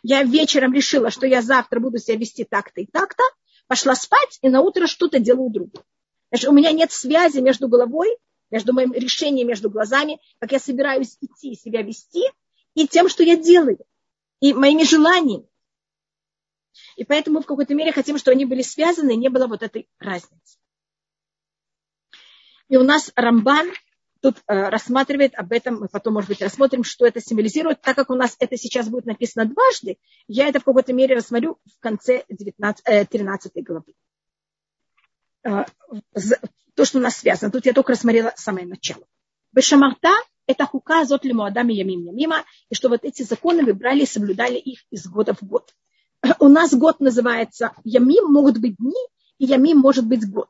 Я вечером решила, что я завтра буду себя вести так-то и так-то, пошла спать и на утро что-то делаю другое. Значит, у меня нет связи между головой, между моим решением, между глазами, как я собираюсь идти себя вести, и тем, что я делаю, и моими желаниями. И поэтому в какой-то мере хотим, чтобы они были связаны, и не было вот этой разницы. И у нас Рамбан тут э, рассматривает об этом, мы потом, может быть, рассмотрим, что это символизирует. Так как у нас это сейчас будет написано дважды, я это в какой-то мере рассмотрю в конце 19, э, 13 главы. Э, то, что у нас связано. Тут я только рассмотрела самое начало. Бешамарта – это хука зот лимуадами ямим ямима, и что вот эти законы вы брали и соблюдали их из года в год. [CLEARS THROAT] у нас год называется Ямим, могут быть дни, и Ямим может быть год.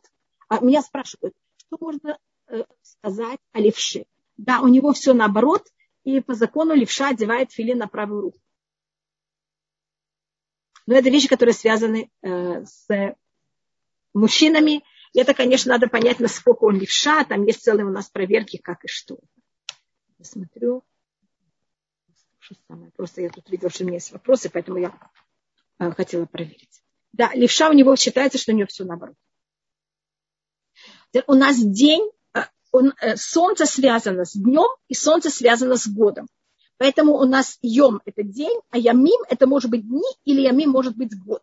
А меня спрашивают, что можно э, сказать о левше? Да, у него все наоборот, и по закону левша одевает филин на правую руку. Но это вещи, которые связаны э, с мужчинами. Это, конечно, надо понять, насколько он левша. Там есть целые у нас проверки, как и что. Я смотрю. Просто я тут видела, что у меня есть вопросы, поэтому я Э, хотела проверить. Да, левша у него считается, что у него все наоборот. У нас день, э, он, э, солнце связано с днем, и солнце связано с годом. Поэтому у нас йом – это день, а ямим – это может быть дни, или ямим может быть год.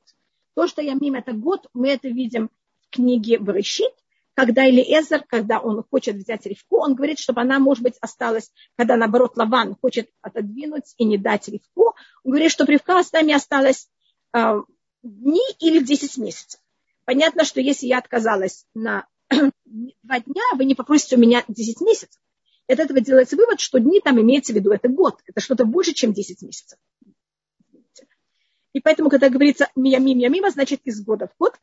То, что ямим – это год, мы это видим книге Брышит, когда Элиэзер, когда он хочет взять Ривку, он говорит, чтобы она, может быть, осталась, когда, наоборот, Лаван хочет отодвинуть и не дать Ривку, он говорит, что Ривка с нами осталась а, дни или 10 месяцев. Понятно, что если я отказалась на [CLEARS THROAT] два дня, вы не попросите у меня 10 месяцев. От этого делается вывод, что дни там имеется в виду, это год. Это что-то больше, чем 10 месяцев. И поэтому, когда говорится миямим ямима, значит из года в год.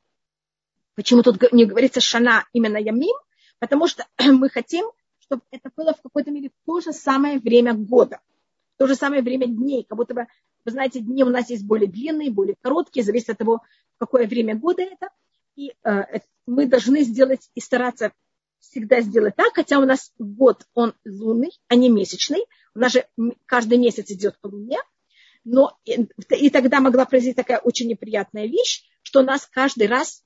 Почему тут не говорится шана именно ямим? Потому что [CLEARS THROAT] мы хотим, чтобы это было в какой-то мере то же самое время года, то же самое время дней, как будто бы вы знаете, дни у нас есть более длинные, более короткие, зависит от того, какое время года это. И э, мы должны сделать и стараться всегда сделать так, хотя у нас год, он лунный, а не месячный. У нас же каждый месяц идет по луне. Но и, и тогда могла произойти такая очень неприятная вещь, что нас каждый раз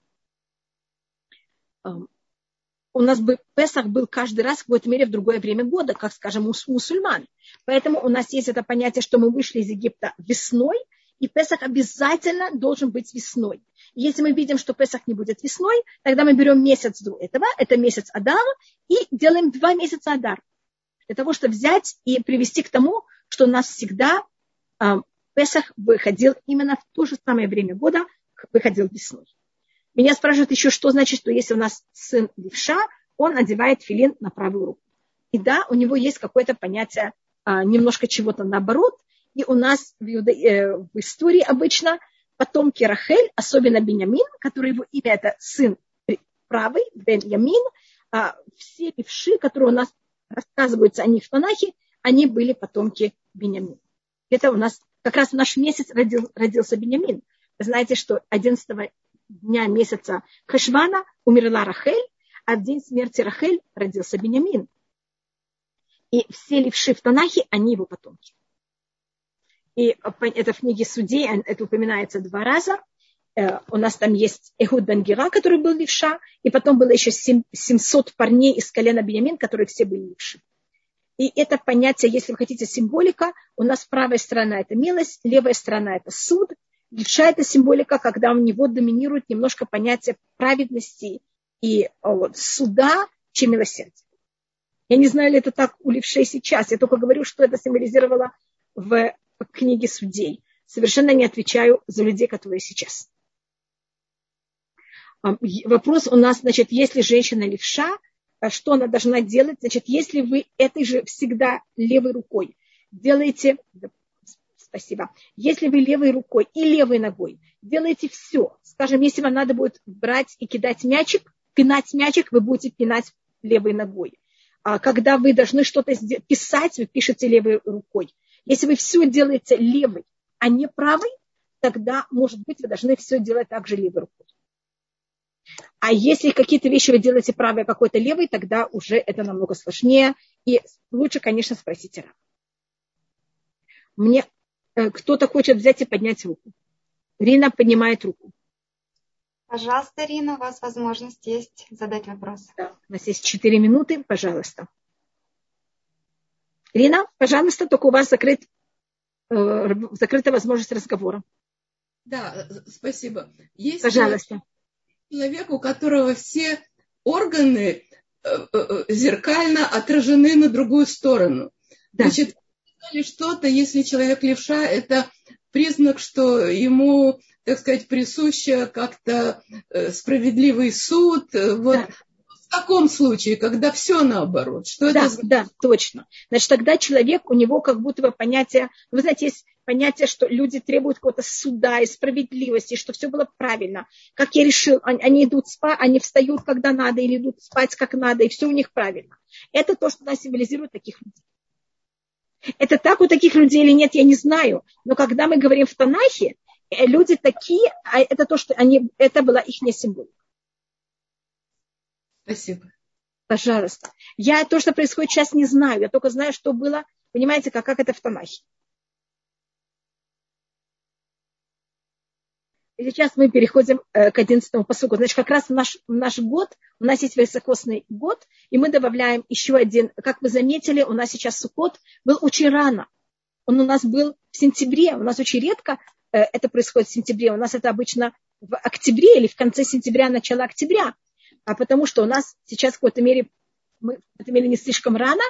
у нас бы Песах был каждый раз в какой-то мере в другое время года, как, скажем, у мусульман. Поэтому у нас есть это понятие, что мы вышли из Египта весной, и Песах обязательно должен быть весной. Если мы видим, что Песах не будет весной, тогда мы берем месяц до этого, это месяц Адар, и делаем два месяца Адар. Для того, чтобы взять и привести к тому, что у нас всегда Песах выходил именно в то же самое время года, выходил весной. Меня спрашивают еще, что значит, что если у нас сын левша, он одевает филин на правую руку. И да, у него есть какое-то понятие а, немножко чего-то наоборот. И у нас в, иуда... э, в истории обычно потомки Рахель, особенно Бенямин, который его имя это сын правый, Бен Ямин, а, все левши, которые у нас рассказываются о них в Танахе, они были потомки Бенямин. Это у нас как раз в наш месяц родил, родился Бенямин. Вы знаете, что 11 дня месяца Хашвана умерла Рахель, а в день смерти Рахель родился Бенямин. И все левши в Танахе, они его потомки. И это в книге Судей, это упоминается два раза. Э, у нас там есть Эхуд Бенгера, который был левша, и потом было еще 700 парней из колена Бенямин, которые все были левши. И это понятие, если вы хотите, символика, у нас правая сторона – это милость, левая сторона – это суд, Левша – это символика, когда у него доминирует немножко понятие праведности и вот, суда, чем милосердие. Я не знаю, ли это так у левшей сейчас. Я только говорю, что это символизировало в книге судей. Совершенно не отвечаю за людей, которые сейчас. Вопрос у нас, значит, если женщина левша, а что она должна делать? Значит, если вы этой же всегда левой рукой делаете, спасибо, если вы левой рукой и левой ногой делаете все, скажем, если вам надо будет брать и кидать мячик, пинать мячик, вы будете пинать левой ногой. А когда вы должны что-то писать, вы пишете левой рукой. Если вы все делаете левой, а не правой, тогда, может быть, вы должны все делать также левой рукой. А если какие-то вещи вы делаете правой, а какой-то левой, тогда уже это намного сложнее. И лучше, конечно, спросить Рава. Мне кто-то хочет взять и поднять руку. Рина поднимает руку. Пожалуйста, Рина, у вас возможность есть задать вопрос. Да, у нас есть четыре минуты, пожалуйста. Рина, пожалуйста, только у вас закрыт, э, закрыта возможность разговора. Да, спасибо. Есть пожалуйста. Человек, у которого все органы э, э, зеркально отражены на другую сторону. Да. Значит, что-то, если человек левша, это признак, что ему так сказать, присуще как-то э, справедливый суд. Э, вот да. в таком случае, когда все наоборот. Что да, это? Да, точно. Значит, тогда человек, у него как будто бы понятие, вы знаете, есть понятие, что люди требуют какого-то суда и справедливости, что все было правильно. Как я решил, они идут спать, они встают, когда надо, или идут спать, как надо, и все у них правильно. Это то, что нас символизирует таких людей. Это так у таких людей или нет, я не знаю. Но когда мы говорим в Танахе, Э, люди такие, а это то, что они, это была их символика. Спасибо. Пожалуйста. Я то, что происходит сейчас, не знаю. Я только знаю, что было. Понимаете, как, как это в Танахе. Сейчас мы переходим э, к одиннадцатому посуку. Значит, как раз в наш, в наш год, у нас есть высокосный год, и мы добавляем еще один. Как вы заметили, у нас сейчас сукот был очень рано. Он у нас был в сентябре. У нас очень редко Э, это происходит в сентябре. У нас это обычно в октябре или в конце сентября, начало октября. А потому что у нас сейчас в какой-то мере, мы в какой-то мере не слишком рано.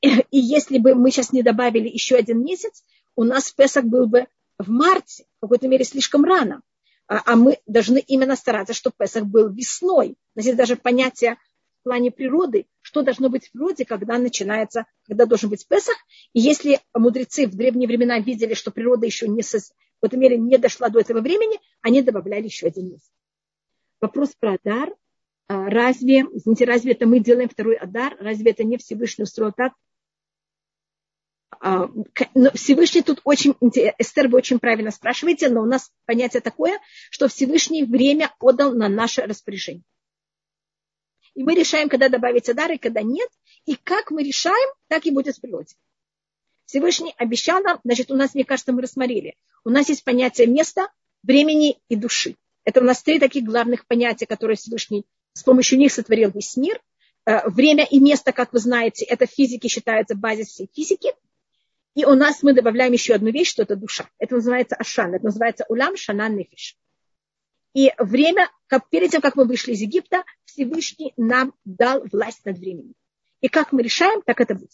И, если бы мы сейчас не добавили еще один месяц, у нас Песах был бы в марте, в какой-то мере слишком рано. А, а мы должны именно стараться, чтобы Песах был весной. Есть даже понятие в плане природы, что должно быть в природе, когда начинается, когда должен быть Песах. И если мудрецы в древние времена видели, что природа еще не, в этой мере не дошла до этого времени, они добавляли еще один месяц. Вопрос про Адар. А, разве, извините, разве это мы делаем второй Адар? Разве это не Всевышний устроил так? А, но Всевышний тут очень, Эстер, вы очень правильно спрашиваете, но у нас понятие такое, что Всевышний время отдал на наше распоряжение. И мы решаем, когда добавить Адар когда нет. И как мы решаем, так и будет в природе. Всевышний обещал нам, значит, у нас, мне кажется, мы рассмотрели. У нас есть понятие места, времени и души. Это у нас три таких главных понятия, которые Всевышний с помощью них сотворил весь мир. Э, время и место, как вы знаете, это в физике считается базис всей физики. И у нас мы добавляем еще одну вещь, что это душа. Это называется ашан, это называется улам шанан нефиш. И время, как, перед тем, как мы вышли из Египта, Всевышний нам дал власть над временем. И как мы решаем, так это будет.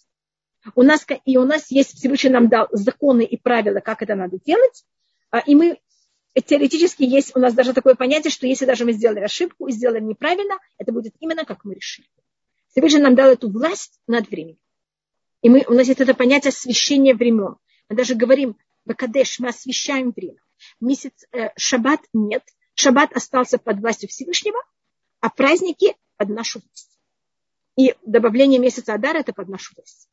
У нас, и у нас есть, Всевышний нам дал законы и правила, как это надо делать. А, и мы теоретически есть у нас даже такое понятие, что если даже мы сделали ошибку и сделали неправильно, это будет именно как мы решили. Всевышний нам дал эту власть над временем. И мы, у нас есть это понятие освящения времен. Мы даже говорим, Бакадеш, мы освещаем время. Месяц э, Шаббат нет. Шаббат остался под властью Всевышнего, а праздники под нашу власть. И добавление месяца Адара это под нашу власть.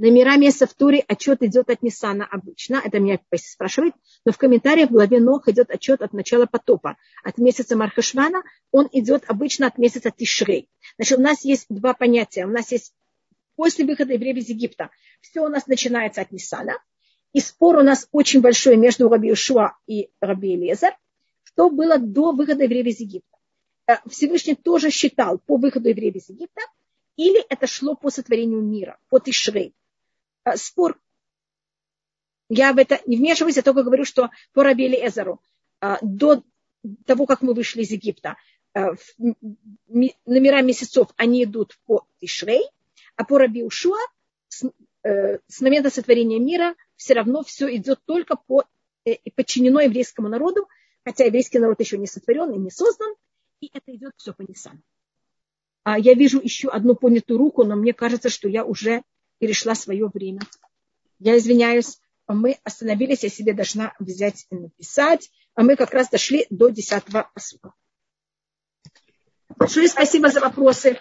Номера месяца в Туре отчет идет от Нисана обычно, это меня спрашивают, но в комментариях в главе Нох идет отчет от начала потопа. От месяца Мархашвана он идет обычно от месяца Тишрей. Значит, у нас есть два понятия. У нас есть после выхода евреев из Египта. Все у нас начинается от Нисана. И спор у нас очень большой между Раби Ишуа и Раби Элезер, что было до выхода евреев из Египта. Э, Всевышний тоже считал по выходу евреев из Египта, или это шло по сотворению мира, по Тишрей. Э, спор. Я в это не вмешиваюсь, я только говорю, что по Рабели Эзеру э, до того, как мы вышли из Египта, номера месяцев, они идут по Тишрей, а по Раби Ушуа с, э, с момента сотворения мира все равно все идет только по э, подчинено еврейскому народу, хотя еврейский народ еще не сотворен и не создан, и это идет все по Ниссану. А я вижу еще одну понятую руку, но мне кажется, что я уже перешла свое время. Я извиняюсь, мы остановились, я себе должна взять и написать, а мы как раз дошли до десятого посука. Большое спасибо за вопросы.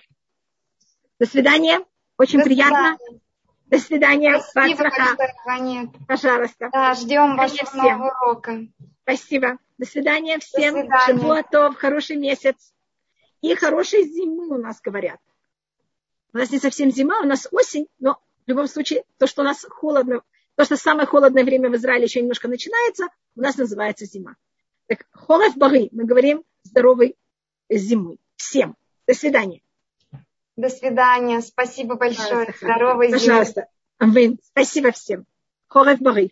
До свидания. Очень До приятно. Свидания. До свидания. Спасибо большое, Пожалуйста. Да, ждем вашего всем. нового урока. Спасибо. До свидания всем. До свидания. Шабуатов, хороший месяц. И хорошей зимы у нас говорят. У нас не совсем зима, у нас осень, но в любом случае то, что у нас холодно, то, что самое холодное время в Израиле еще немножко начинается, у нас называется зима. Так, холов бары, мы говорим здоровой зимы. Всем. До свидания. До свидания. Спасибо большое. Здоровой зимы. Пожалуйста. Амин. Спасибо всем. Хорев бары.